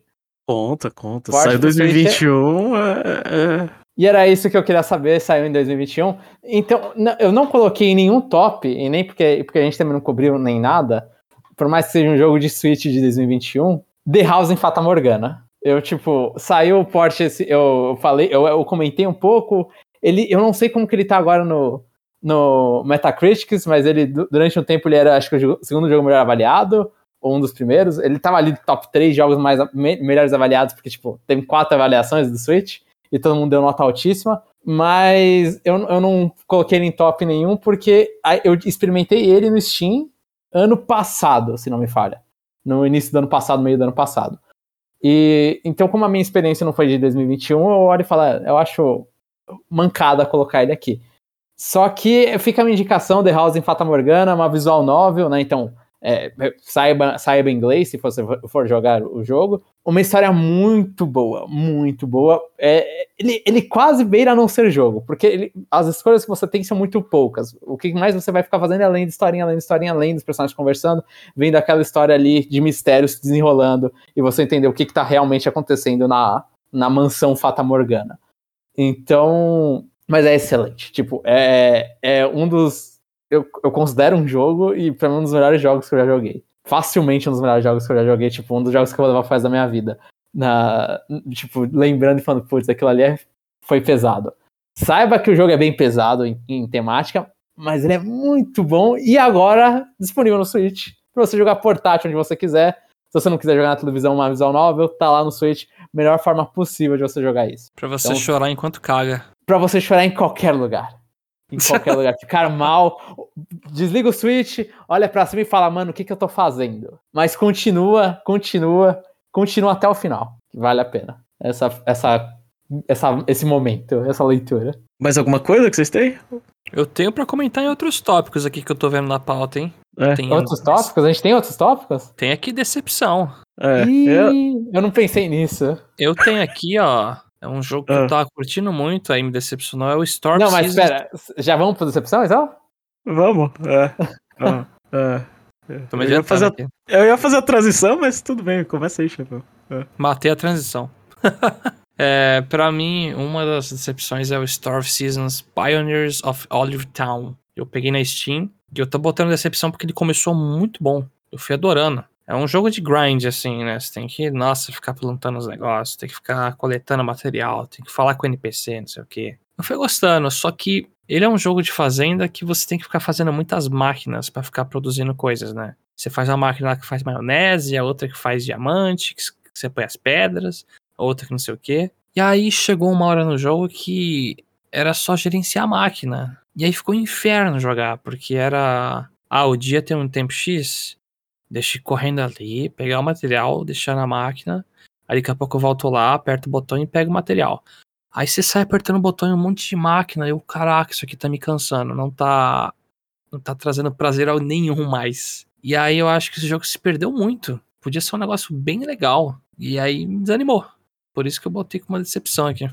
Conta, conta. Forte Saiu Switch 2021. É, é, E era isso que eu queria saber, saiu em 2021. Então, eu não coloquei em nenhum top, e nem porque, porque a gente também não cobriu nem nada, por mais que seja um jogo de Switch de 2021, The House em Fata Morgana. Eu, tipo, saiu o port, esse, eu falei, eu, eu comentei um pouco. Ele, eu não sei como que ele tá agora no, no Metacritics, mas ele, durante um tempo, ele era, acho que o segundo jogo melhor avaliado, ou um dos primeiros. Ele tava ali top 3 jogos mais, me, melhores avaliados, porque, tipo, teve quatro avaliações do Switch, e todo mundo deu nota altíssima. Mas eu, eu não coloquei ele em top nenhum, porque eu experimentei ele no Steam ano passado, se não me falha. No início do ano passado, meio do ano passado. E então, como a minha experiência não foi de 2021, eu olho e falo, é, eu acho mancada colocar ele aqui. Só que fica a minha indicação, The House em Fata Morgana, uma visual novel, né? Então, é, saiba, saiba inglês se você for jogar o jogo. Uma história muito boa, muito boa. É, ele, ele quase beira a não ser jogo, porque ele, as escolhas que você tem são muito poucas. O que mais você vai ficar fazendo é além de historinha, além de historinha, além dos personagens conversando, vendo aquela história ali de mistério se desenrolando e você entender o que está realmente acontecendo na, na mansão Fata Morgana. Então, mas é excelente. Tipo, é, é um dos eu, eu considero um jogo e pra mim um dos melhores jogos que eu já joguei. Facilmente um dos melhores jogos que eu já joguei, tipo, um dos jogos que eu vou levar faz da minha vida. Na, tipo, lembrando e falando, putz, aquilo ali é, foi pesado. Saiba que o jogo é bem pesado em, em temática, mas ele é muito bom e agora disponível no Switch para você jogar portátil onde você quiser. Se você não quiser jogar na televisão uma visual novel, tá lá no Switch. Melhor forma possível de você jogar isso. Pra você então, chorar enquanto caga. Pra você chorar em qualquer lugar em qualquer lugar, ficar mal, desliga o switch, olha para cima e fala, mano, o que, que eu tô fazendo? Mas continua, continua, continua até o final. Vale a pena. Essa, essa, essa, esse momento, essa leitura. Mais alguma coisa que vocês têm? Eu tenho para comentar em outros tópicos aqui que eu tô vendo na pauta, hein? É. Tem outros um... tópicos? A gente tem outros tópicos? Tem aqui decepção. É, Ih, eu... eu não pensei nisso. Eu tenho aqui, ó, é um jogo que ah. eu tava curtindo muito, aí me decepcionou, é o Storm Não, mas espera, já vamos pra decepção, então? Vamos, é. ah, é. Eu, ia fazer a, eu ia fazer a transição, mas tudo bem, começa aí, chefão. É. Matei a transição. é, pra mim, uma das decepções é o Storm Seasons Pioneers of Olive Town. Eu peguei na Steam e eu tô botando decepção porque ele começou muito bom. Eu fui adorando. É um jogo de grind, assim, né? Você tem que, nossa, ficar plantando os negócios, tem que ficar coletando material, tem que falar com o NPC, não sei o quê. Eu fui gostando, só que ele é um jogo de fazenda que você tem que ficar fazendo muitas máquinas para ficar produzindo coisas, né? Você faz uma máquina que faz maionese, a outra que faz diamante, que você põe as pedras, a outra que não sei o quê. E aí chegou uma hora no jogo que era só gerenciar a máquina. E aí ficou um inferno jogar, porque era. Ah, o dia tem um tempo X, deixa correndo ali, pegar o material, deixar na máquina. Aí daqui a pouco eu volto lá, aperto o botão e pego o material. Aí você sai apertando o botão em um monte de máquina. E eu, caraca, isso aqui tá me cansando. Não tá. Não tá trazendo prazer nenhum mais. E aí eu acho que esse jogo se perdeu muito. Podia ser um negócio bem legal. E aí me desanimou. Por isso que eu botei com uma decepção aqui.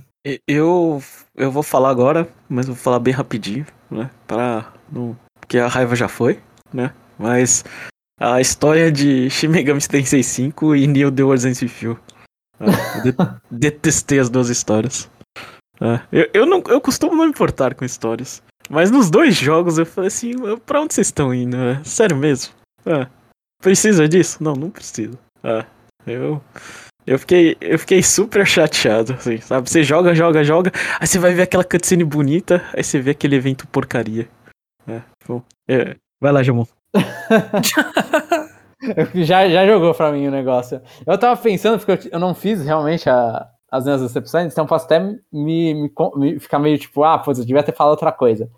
Eu, eu vou falar agora, mas vou falar bem rapidinho, né? Para não, porque a raiva já foi, né? Mas a história de Shin Megami Tensei 5 e Neo The Wars Feel. Ah, de detestei as duas histórias. Ah, eu, eu, não, eu costumo não me importar com histórias. Mas nos dois jogos eu falei assim, pra onde vocês estão indo? É, sério mesmo? Ah, precisa disso? Não, não precisa. Ah, eu... Eu fiquei, eu fiquei super chateado, assim, sabe? Você joga, joga, joga, aí você vai ver aquela cutscene bonita, aí você vê aquele evento porcaria. É, bom, é, vai lá, Jamon. já, já jogou pra mim o negócio. Eu tava pensando, porque eu, eu não fiz realmente a, as minhas decepções, então posso até me, me, me, ficar meio tipo, ah, pô, eu devia ter falado outra coisa.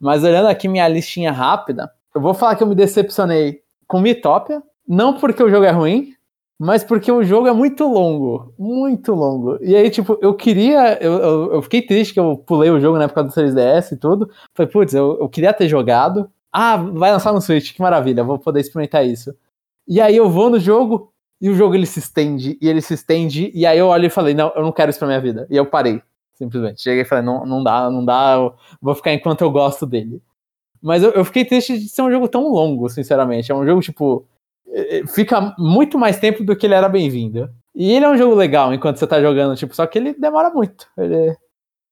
Mas olhando aqui minha listinha rápida, eu vou falar que eu me decepcionei com Mitopia, não porque o jogo é ruim, mas porque o jogo é muito longo, muito longo. E aí, tipo, eu queria, eu, eu, eu fiquei triste que eu pulei o jogo na época do 3DS e tudo. Falei, putz, eu, eu queria ter jogado, ah, vai lançar no Switch, que maravilha, vou poder experimentar isso. E aí eu vou no jogo e o jogo ele se estende e ele se estende e aí eu olho e falei, não, eu não quero isso pra minha vida. E eu parei, simplesmente. Cheguei e falei, não, não dá, não dá, vou ficar enquanto eu gosto dele. Mas eu, eu fiquei triste de ser um jogo tão longo, sinceramente. É um jogo, tipo, é, é, fica muito mais tempo do que ele era bem-vindo. E ele é um jogo legal enquanto você tá jogando, tipo, só que ele demora muito. Ele,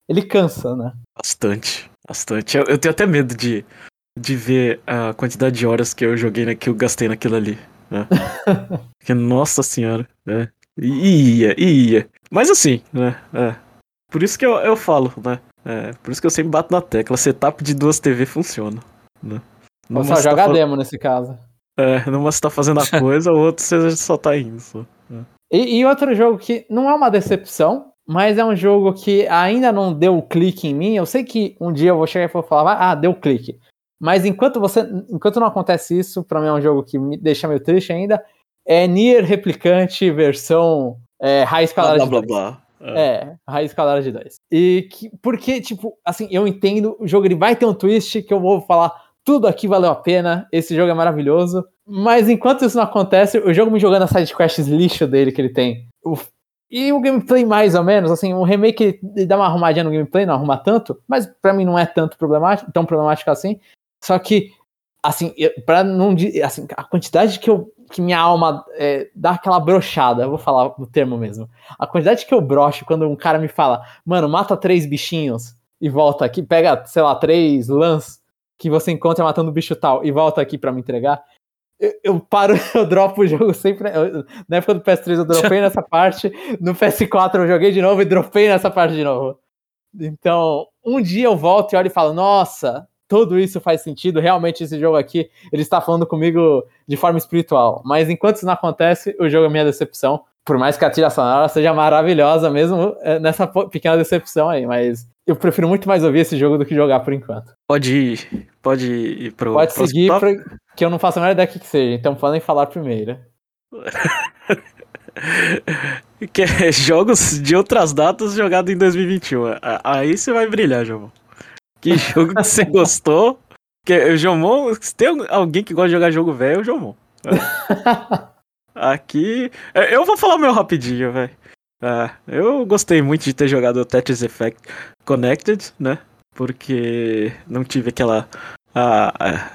ele cansa, né? Bastante, bastante. Eu, eu tenho até medo de de ver a quantidade de horas que eu joguei, né, que eu gastei naquilo ali. Né? Porque, nossa senhora, É. Ia, ia. Mas assim, né? É. Por isso que eu, eu falo, né? É, por isso que eu sempre bato na tecla. Setup de duas TV funciona. Né? Ou só joga tá demo nesse caso. É, numa você tá fazendo a coisa, o outro você só tá indo. Só. É. E, e, outro jogo que não é uma decepção, mas é um jogo que ainda não deu o clique em mim. Eu sei que um dia eu vou chegar e vou falar, ah, deu clique. Mas enquanto você, enquanto não acontece isso, para mim é um jogo que me deixa meio triste ainda. É Nier Replicante versão é, raiz escalada blá, blá, de blá, blá. É. é, raiz escalada de 2. E que, porque, tipo, assim, eu entendo, o jogo ele vai ter um twist que eu vou falar, tudo aqui valeu a pena, esse jogo é maravilhoso. Mas enquanto isso não acontece, o jogo me jogando a sidequests lixo dele que ele tem. O, e o gameplay mais ou menos, assim, o remake ele dá uma arrumadinha no gameplay, não arruma tanto, mas para mim não é tanto problemático, tão problemático assim. Só que, assim, para não assim, a quantidade que eu que minha alma é, dá aquela brochada, eu vou falar o termo mesmo. A quantidade que eu brocho quando um cara me fala, mano, mata três bichinhos e volta aqui, pega, sei lá, três lãs que você encontra matando bicho tal e volta aqui para me entregar. Eu, eu, paro, eu dropo o jogo sempre. Eu, na época do PS3 eu dropei nessa parte, no PS4 eu joguei de novo e dropei nessa parte de novo. Então, um dia eu volto e olho e falo, nossa, tudo isso faz sentido, realmente esse jogo aqui, ele está falando comigo de forma espiritual. Mas enquanto isso não acontece, o jogo é minha decepção. Por mais que a trilha sonora seja maravilhosa mesmo é, nessa pequena decepção aí, mas eu prefiro muito mais ouvir esse jogo do que jogar por enquanto. Pode ir, pode ir pro Pode seguir, pro, que eu não faço a menor ideia do que seja, então podem falar primeiro. que é jogos de outras datas jogados em 2021. Aí você vai brilhar, João. Que jogo que você gostou? Que, o Jomon, se tem alguém que gosta de jogar jogo velho, é o Jomon. Aqui. É, eu vou falar o meu rapidinho, velho. Ah, eu gostei muito de ter jogado o Tetris Effect Connected, né? Porque não tive aquela. Ah,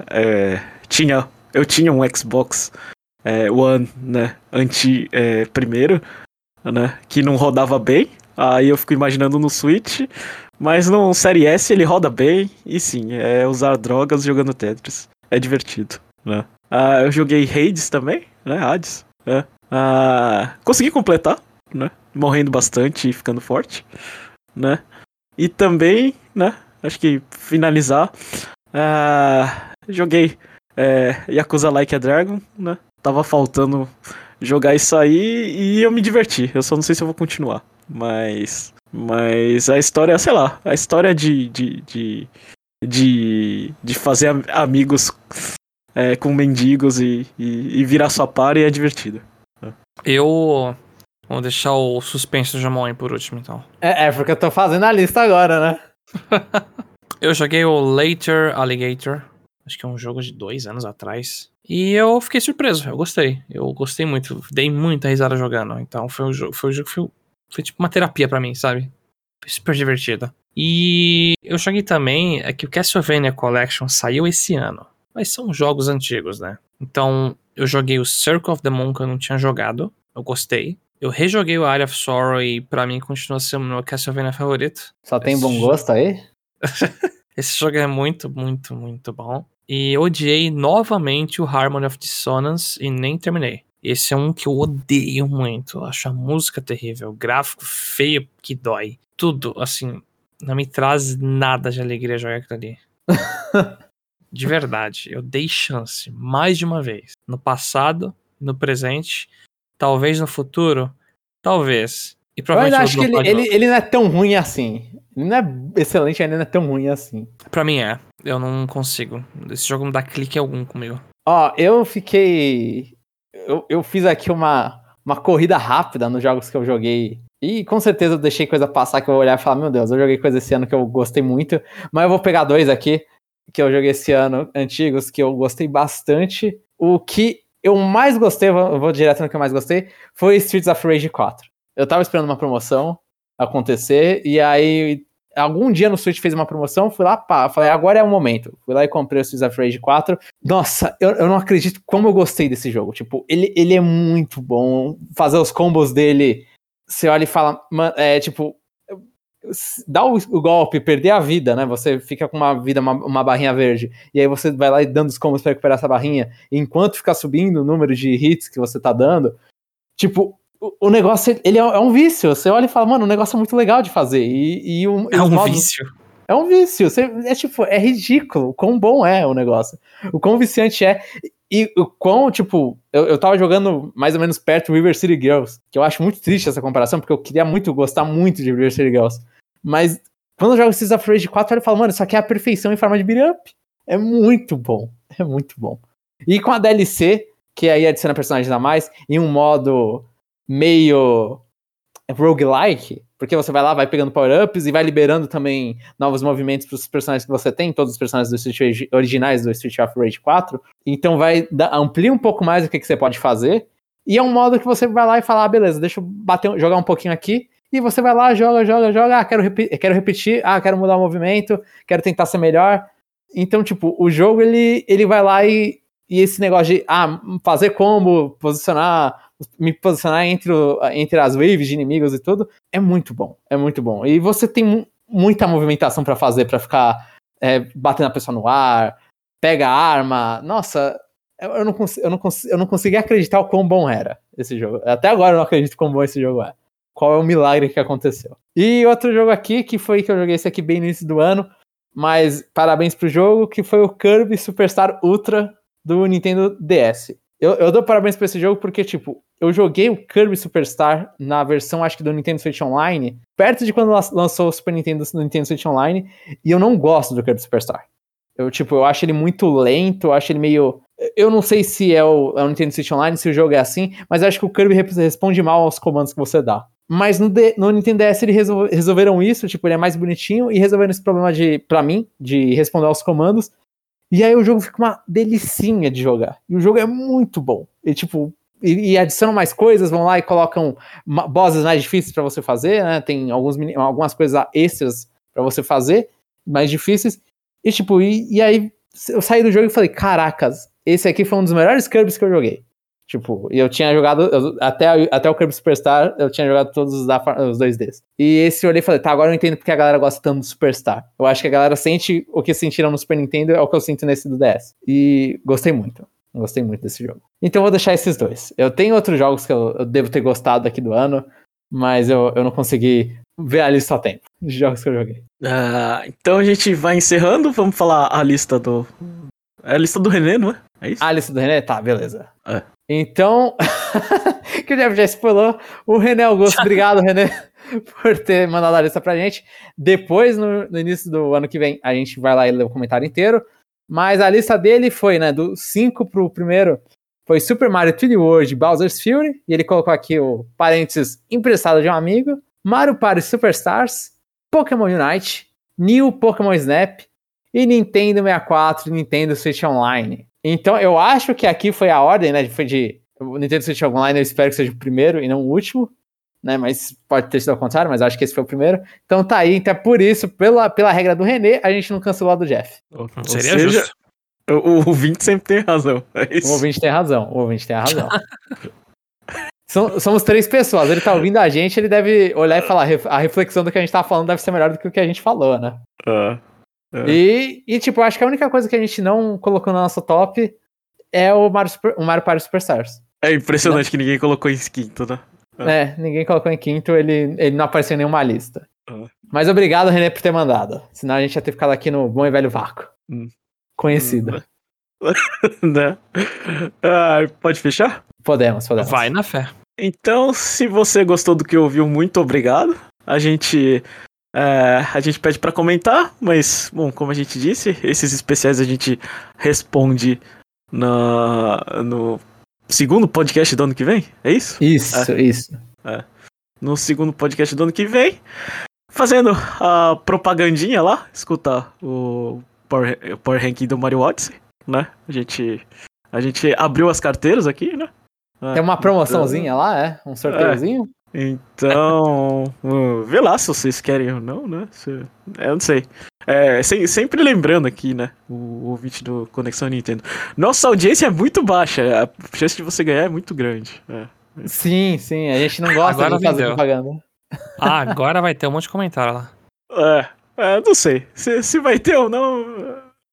é, tinha, eu tinha um Xbox é, One, né? Anti é, primeiro, né? Que não rodava bem. Aí eu fico imaginando no Switch. Mas no Série S ele roda bem e sim, é usar drogas jogando Tetris. É divertido, né? Ah, eu joguei Hades também, né? Hades. É. Ah, consegui completar, né? Morrendo bastante e ficando forte, né? E também, né? Acho que finalizar. Ah, joguei é, Yakuza Like a Dragon, né? Tava faltando jogar isso aí e eu me diverti. Eu só não sei se eu vou continuar. Mas mas a história, sei lá, a história de, de, de, de, de fazer amigos é, com mendigos e, e, e virar sua par é divertida. Eu vou deixar o suspense do Jamon por último, então. É, é, porque eu tô fazendo a lista agora, né? eu joguei o Later Alligator, acho que é um jogo de dois anos atrás. E eu fiquei surpreso, eu gostei. Eu gostei muito, dei muita risada jogando. Então foi um jogo, foi um jogo que foi tipo uma terapia para mim, sabe? Foi super divertida. E eu joguei também é que o Castlevania Collection saiu esse ano. Mas são jogos antigos, né? Então, eu joguei o Circle of the Moon que eu não tinha jogado. Eu gostei. Eu rejoguei o Area of Sorrow e pra mim continua sendo o meu Castlevania favorito. Só tem Esse bom gosto aí? Esse jogo é muito, muito, muito bom. E eu odiei novamente o Harmony of Dissonance e nem terminei. Esse é um que eu odeio muito. Eu acho a música terrível, o gráfico feio que dói. Tudo, assim, não me traz nada de alegria jogar aquilo ali. de verdade, eu dei chance mais de uma vez. No passado, no presente, talvez no futuro, talvez. E provavelmente eu acho que ele, ele, ele, não é tão ruim assim. Ele não é excelente, ainda não é tão ruim assim. Pra mim é. Eu não consigo. Esse jogo não dá clique algum comigo. Ó, eu fiquei eu, eu fiz aqui uma, uma corrida rápida nos jogos que eu joguei. E com certeza eu deixei coisa passar que eu vou olhar e falar, meu Deus, eu joguei coisa esse ano que eu gostei muito. Mas eu vou pegar dois aqui que eu joguei esse ano, antigos, que eu gostei bastante. O que eu mais gostei, eu vou direto no que eu mais gostei, foi Streets of Rage 4. Eu tava esperando uma promoção acontecer, e aí algum dia no Switch fez uma promoção, fui lá, pá, falei, agora é o momento. Fui lá e comprei o Streets of Rage 4. Nossa, eu, eu não acredito como eu gostei desse jogo. Tipo, ele, ele é muito bom. Fazer os combos dele, você olha e fala, é tipo, dá o, o, golpe, perder a vida, né? Você fica com uma vida, uma, uma, barrinha verde, e aí você vai lá e dando os combos para recuperar essa barrinha, e enquanto ficar subindo o número de hits que você tá dando, tipo, o, negócio, ele é, é um vício. Você olha e fala, mano, o negócio é muito legal de fazer. E, e um, É um modos- vício. É um vício. Você, é tipo, é ridículo o quão bom é o negócio. O quão viciante é. E o quão, tipo, eu, eu tava jogando mais ou menos perto do River City Girls, que eu acho muito triste essa comparação, porque eu queria muito gostar muito de River City Girls. Mas quando eu jogo Streets of Rage 4, eu falo, mano, isso aqui é a perfeição em forma de beat up. É muito bom. É muito bom. E com a DLC, que aí adiciona personagens a mais, em um modo meio roguelike, porque você vai lá, vai pegando power-ups e vai liberando também novos movimentos para os personagens que você tem, todos os personagens do Street originais do Street of Rage 4. Então vai dar, amplia um pouco mais o que, que você pode fazer. E é um modo que você vai lá e fala, ah, beleza, deixa eu bater, jogar um pouquinho aqui. E você vai lá, joga, joga, joga. Ah, quero, repi- quero repetir. Ah, quero mudar o movimento. Quero tentar ser melhor. Então, tipo, o jogo ele, ele vai lá e, e esse negócio de ah, fazer combo, posicionar, me posicionar entre, o- entre as waves de inimigos e tudo, é muito bom. É muito bom. E você tem mu- muita movimentação pra fazer, pra ficar é, batendo a pessoa no ar, pega a arma. Nossa, eu, eu não, cons- eu, não cons- eu não consegui acreditar o quão bom era esse jogo. Até agora eu não acredito quão bom esse jogo é. Qual é o milagre que aconteceu. E outro jogo aqui, que foi que eu joguei esse aqui bem no início do ano, mas parabéns pro jogo, que foi o Kirby Superstar Ultra do Nintendo DS. Eu, eu dou parabéns pra esse jogo porque, tipo, eu joguei o Kirby Superstar na versão, acho que do Nintendo Switch Online, perto de quando lan- lançou o Super Nintendo no Nintendo Switch Online, e eu não gosto do Kirby Superstar. Eu, tipo, eu acho ele muito lento, eu acho ele meio. Eu não sei se é o, é o Nintendo Switch Online, se o jogo é assim, mas acho que o Kirby responde mal aos comandos que você dá. Mas no, D- no Nintendo DS eles resol- resolveram isso, tipo, ele é mais bonitinho e resolveram esse problema de, pra mim, de responder aos comandos. E aí o jogo fica uma delicinha de jogar. E o jogo é muito bom. E tipo, e, e adicionam mais coisas, vão lá e colocam bosses mais difíceis pra você fazer, né? Tem alguns, algumas coisas extras pra você fazer, mais difíceis. E tipo, e, e aí eu saí do jogo e falei, caracas, esse aqui foi um dos melhores Kirby's que eu joguei. Tipo, eu tinha jogado, até, até o Kirby Superstar, eu tinha jogado todos os, da, os 2Ds. E esse eu olhei e falei, tá, agora eu entendo porque a galera gosta tanto do Superstar. Eu acho que a galera sente o que sentiram no Super Nintendo, é o que eu sinto nesse do DS. E gostei muito. Gostei muito desse jogo. Então eu vou deixar esses dois. Eu tenho outros jogos que eu, eu devo ter gostado aqui do ano, mas eu, eu não consegui ver a lista a tempo de jogos que eu joguei. Ah, então a gente vai encerrando. Vamos falar a lista do. É a lista do René, não é? É isso? A lista do René? Tá, beleza. É. Então, que o Jeff já spoilou, o René Augusto, obrigado, René, por ter mandado a lista pra gente. Depois, no, no início do ano que vem, a gente vai lá e lê o comentário inteiro. Mas a lista dele foi, né, do 5 pro primeiro, foi Super Mario 3D World Bowser's Fury, e ele colocou aqui o parênteses emprestado de um amigo, Mario Party Superstars, Pokémon Unite, New Pokémon Snap e Nintendo 64 e Nintendo Switch Online. Então eu acho que aqui foi a ordem, né? Foi de. O Nintendo Switch Online eu espero que seja o primeiro e não o último, né? Mas pode ter sido ao contrário, mas acho que esse foi o primeiro. Então tá aí, então é por isso, pela, pela regra do René, a gente não cancelou a do Jeff. Ou, ou Seria seja, justo. o, o ouvinte sempre tem razão. É O ouvinte tem razão, o ouvinte tem a razão. São- somos três pessoas, ele tá ouvindo a gente, ele deve olhar e falar, "Ref- a reflexão do que a gente tá falando deve ser melhor do que o que a gente falou, né? Ah, É. E, e, tipo, acho que a única coisa que a gente não colocou na nossa top é o Mario, Super, o Mario Party Superstars. é impressionante que ninguém colocou em quinto, né? É. É, ninguém colocou em quinto, ele, ele não apareceu em nenhuma lista. Ah. Mas obrigado, René, por ter mandado. Senão a gente ia ter ficado aqui no bom e velho vácuo. Hum. Conhecido. né? Ah, pode fechar? Podemos, podemos. Vai na fé. Então, se você gostou do que ouviu, muito obrigado. A gente é, a gente pede pra comentar, mas bom, como a gente disse, esses especiais a gente responde na no segundo podcast do ano que vem. É isso? Isso, isso. No segundo podcast do ano que vem, fazendo a propagandinha lá, escutar o Power, Power Ranking do Mario Odyssey, né? A gente a gente abriu as carteiras aqui, né? Tem uma promoçãozinha lá, é? Um sorteiozinho? Então, vê lá se vocês querem ou não, né? Se- eu não sei. É, sem- sempre lembrando aqui, né? O, o ouvinte do Conexão Nintendo. Nossa audiência é muito baixa, a chance de você ganhar é muito grande. é. Sim, sim. A gente não gosta Agora de fazer vendeu. propaganda. Ah, agora vai ter um monte de comentário lá. É, é, não sei. Se, se vai ter ou não.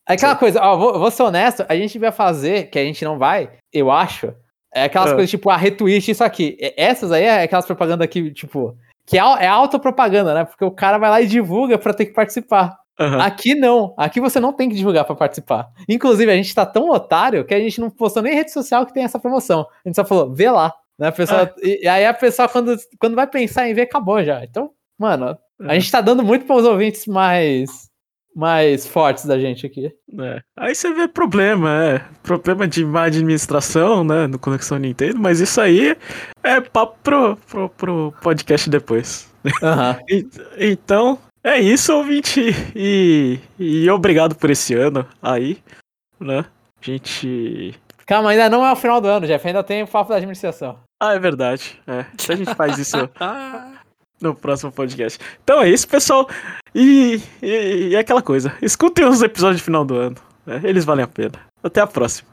É Aquela coisa, ó, vou, vou ser honesto, a gente vai fazer, que a gente não vai, eu acho, É aquelas Ah. coisas tipo, a retweet isso aqui. Essas aí é aquelas propagandas que, tipo, que é, é autopropaganda, né? Porque o cara vai lá e divulga pra ter que participar. Aham. Aqui não. Aqui você não tem que divulgar pra participar. Inclusive, a gente tá tão otário que a gente não postou nem rede social que tem essa promoção. A gente só falou, vê lá. Né? A pessoa, e, e aí a pessoa, quando, quando vai pensar em ver, acabou já. Então, mano, a gente tá dando muito para os ouvintes mais, mais fortes da gente aqui. É. Aí você vê problema, é. Problema de má administração, né? No Conexão Nintendo, mas isso aí é papo pro, pro, pro podcast depois. E- Então, é isso, ouvinte. E, e obrigado por esse ano aí, né? A gente. Calma, ainda não é o final do ano, Jeff. Ainda tem o papo da administração. Ah, é verdade. É. A gente faz isso Ah, no próximo podcast. Então é isso, pessoal. E, e, e é aquela coisa. Escutem os episódios de final do ano. né? Eles valem a pena. Até a próxima.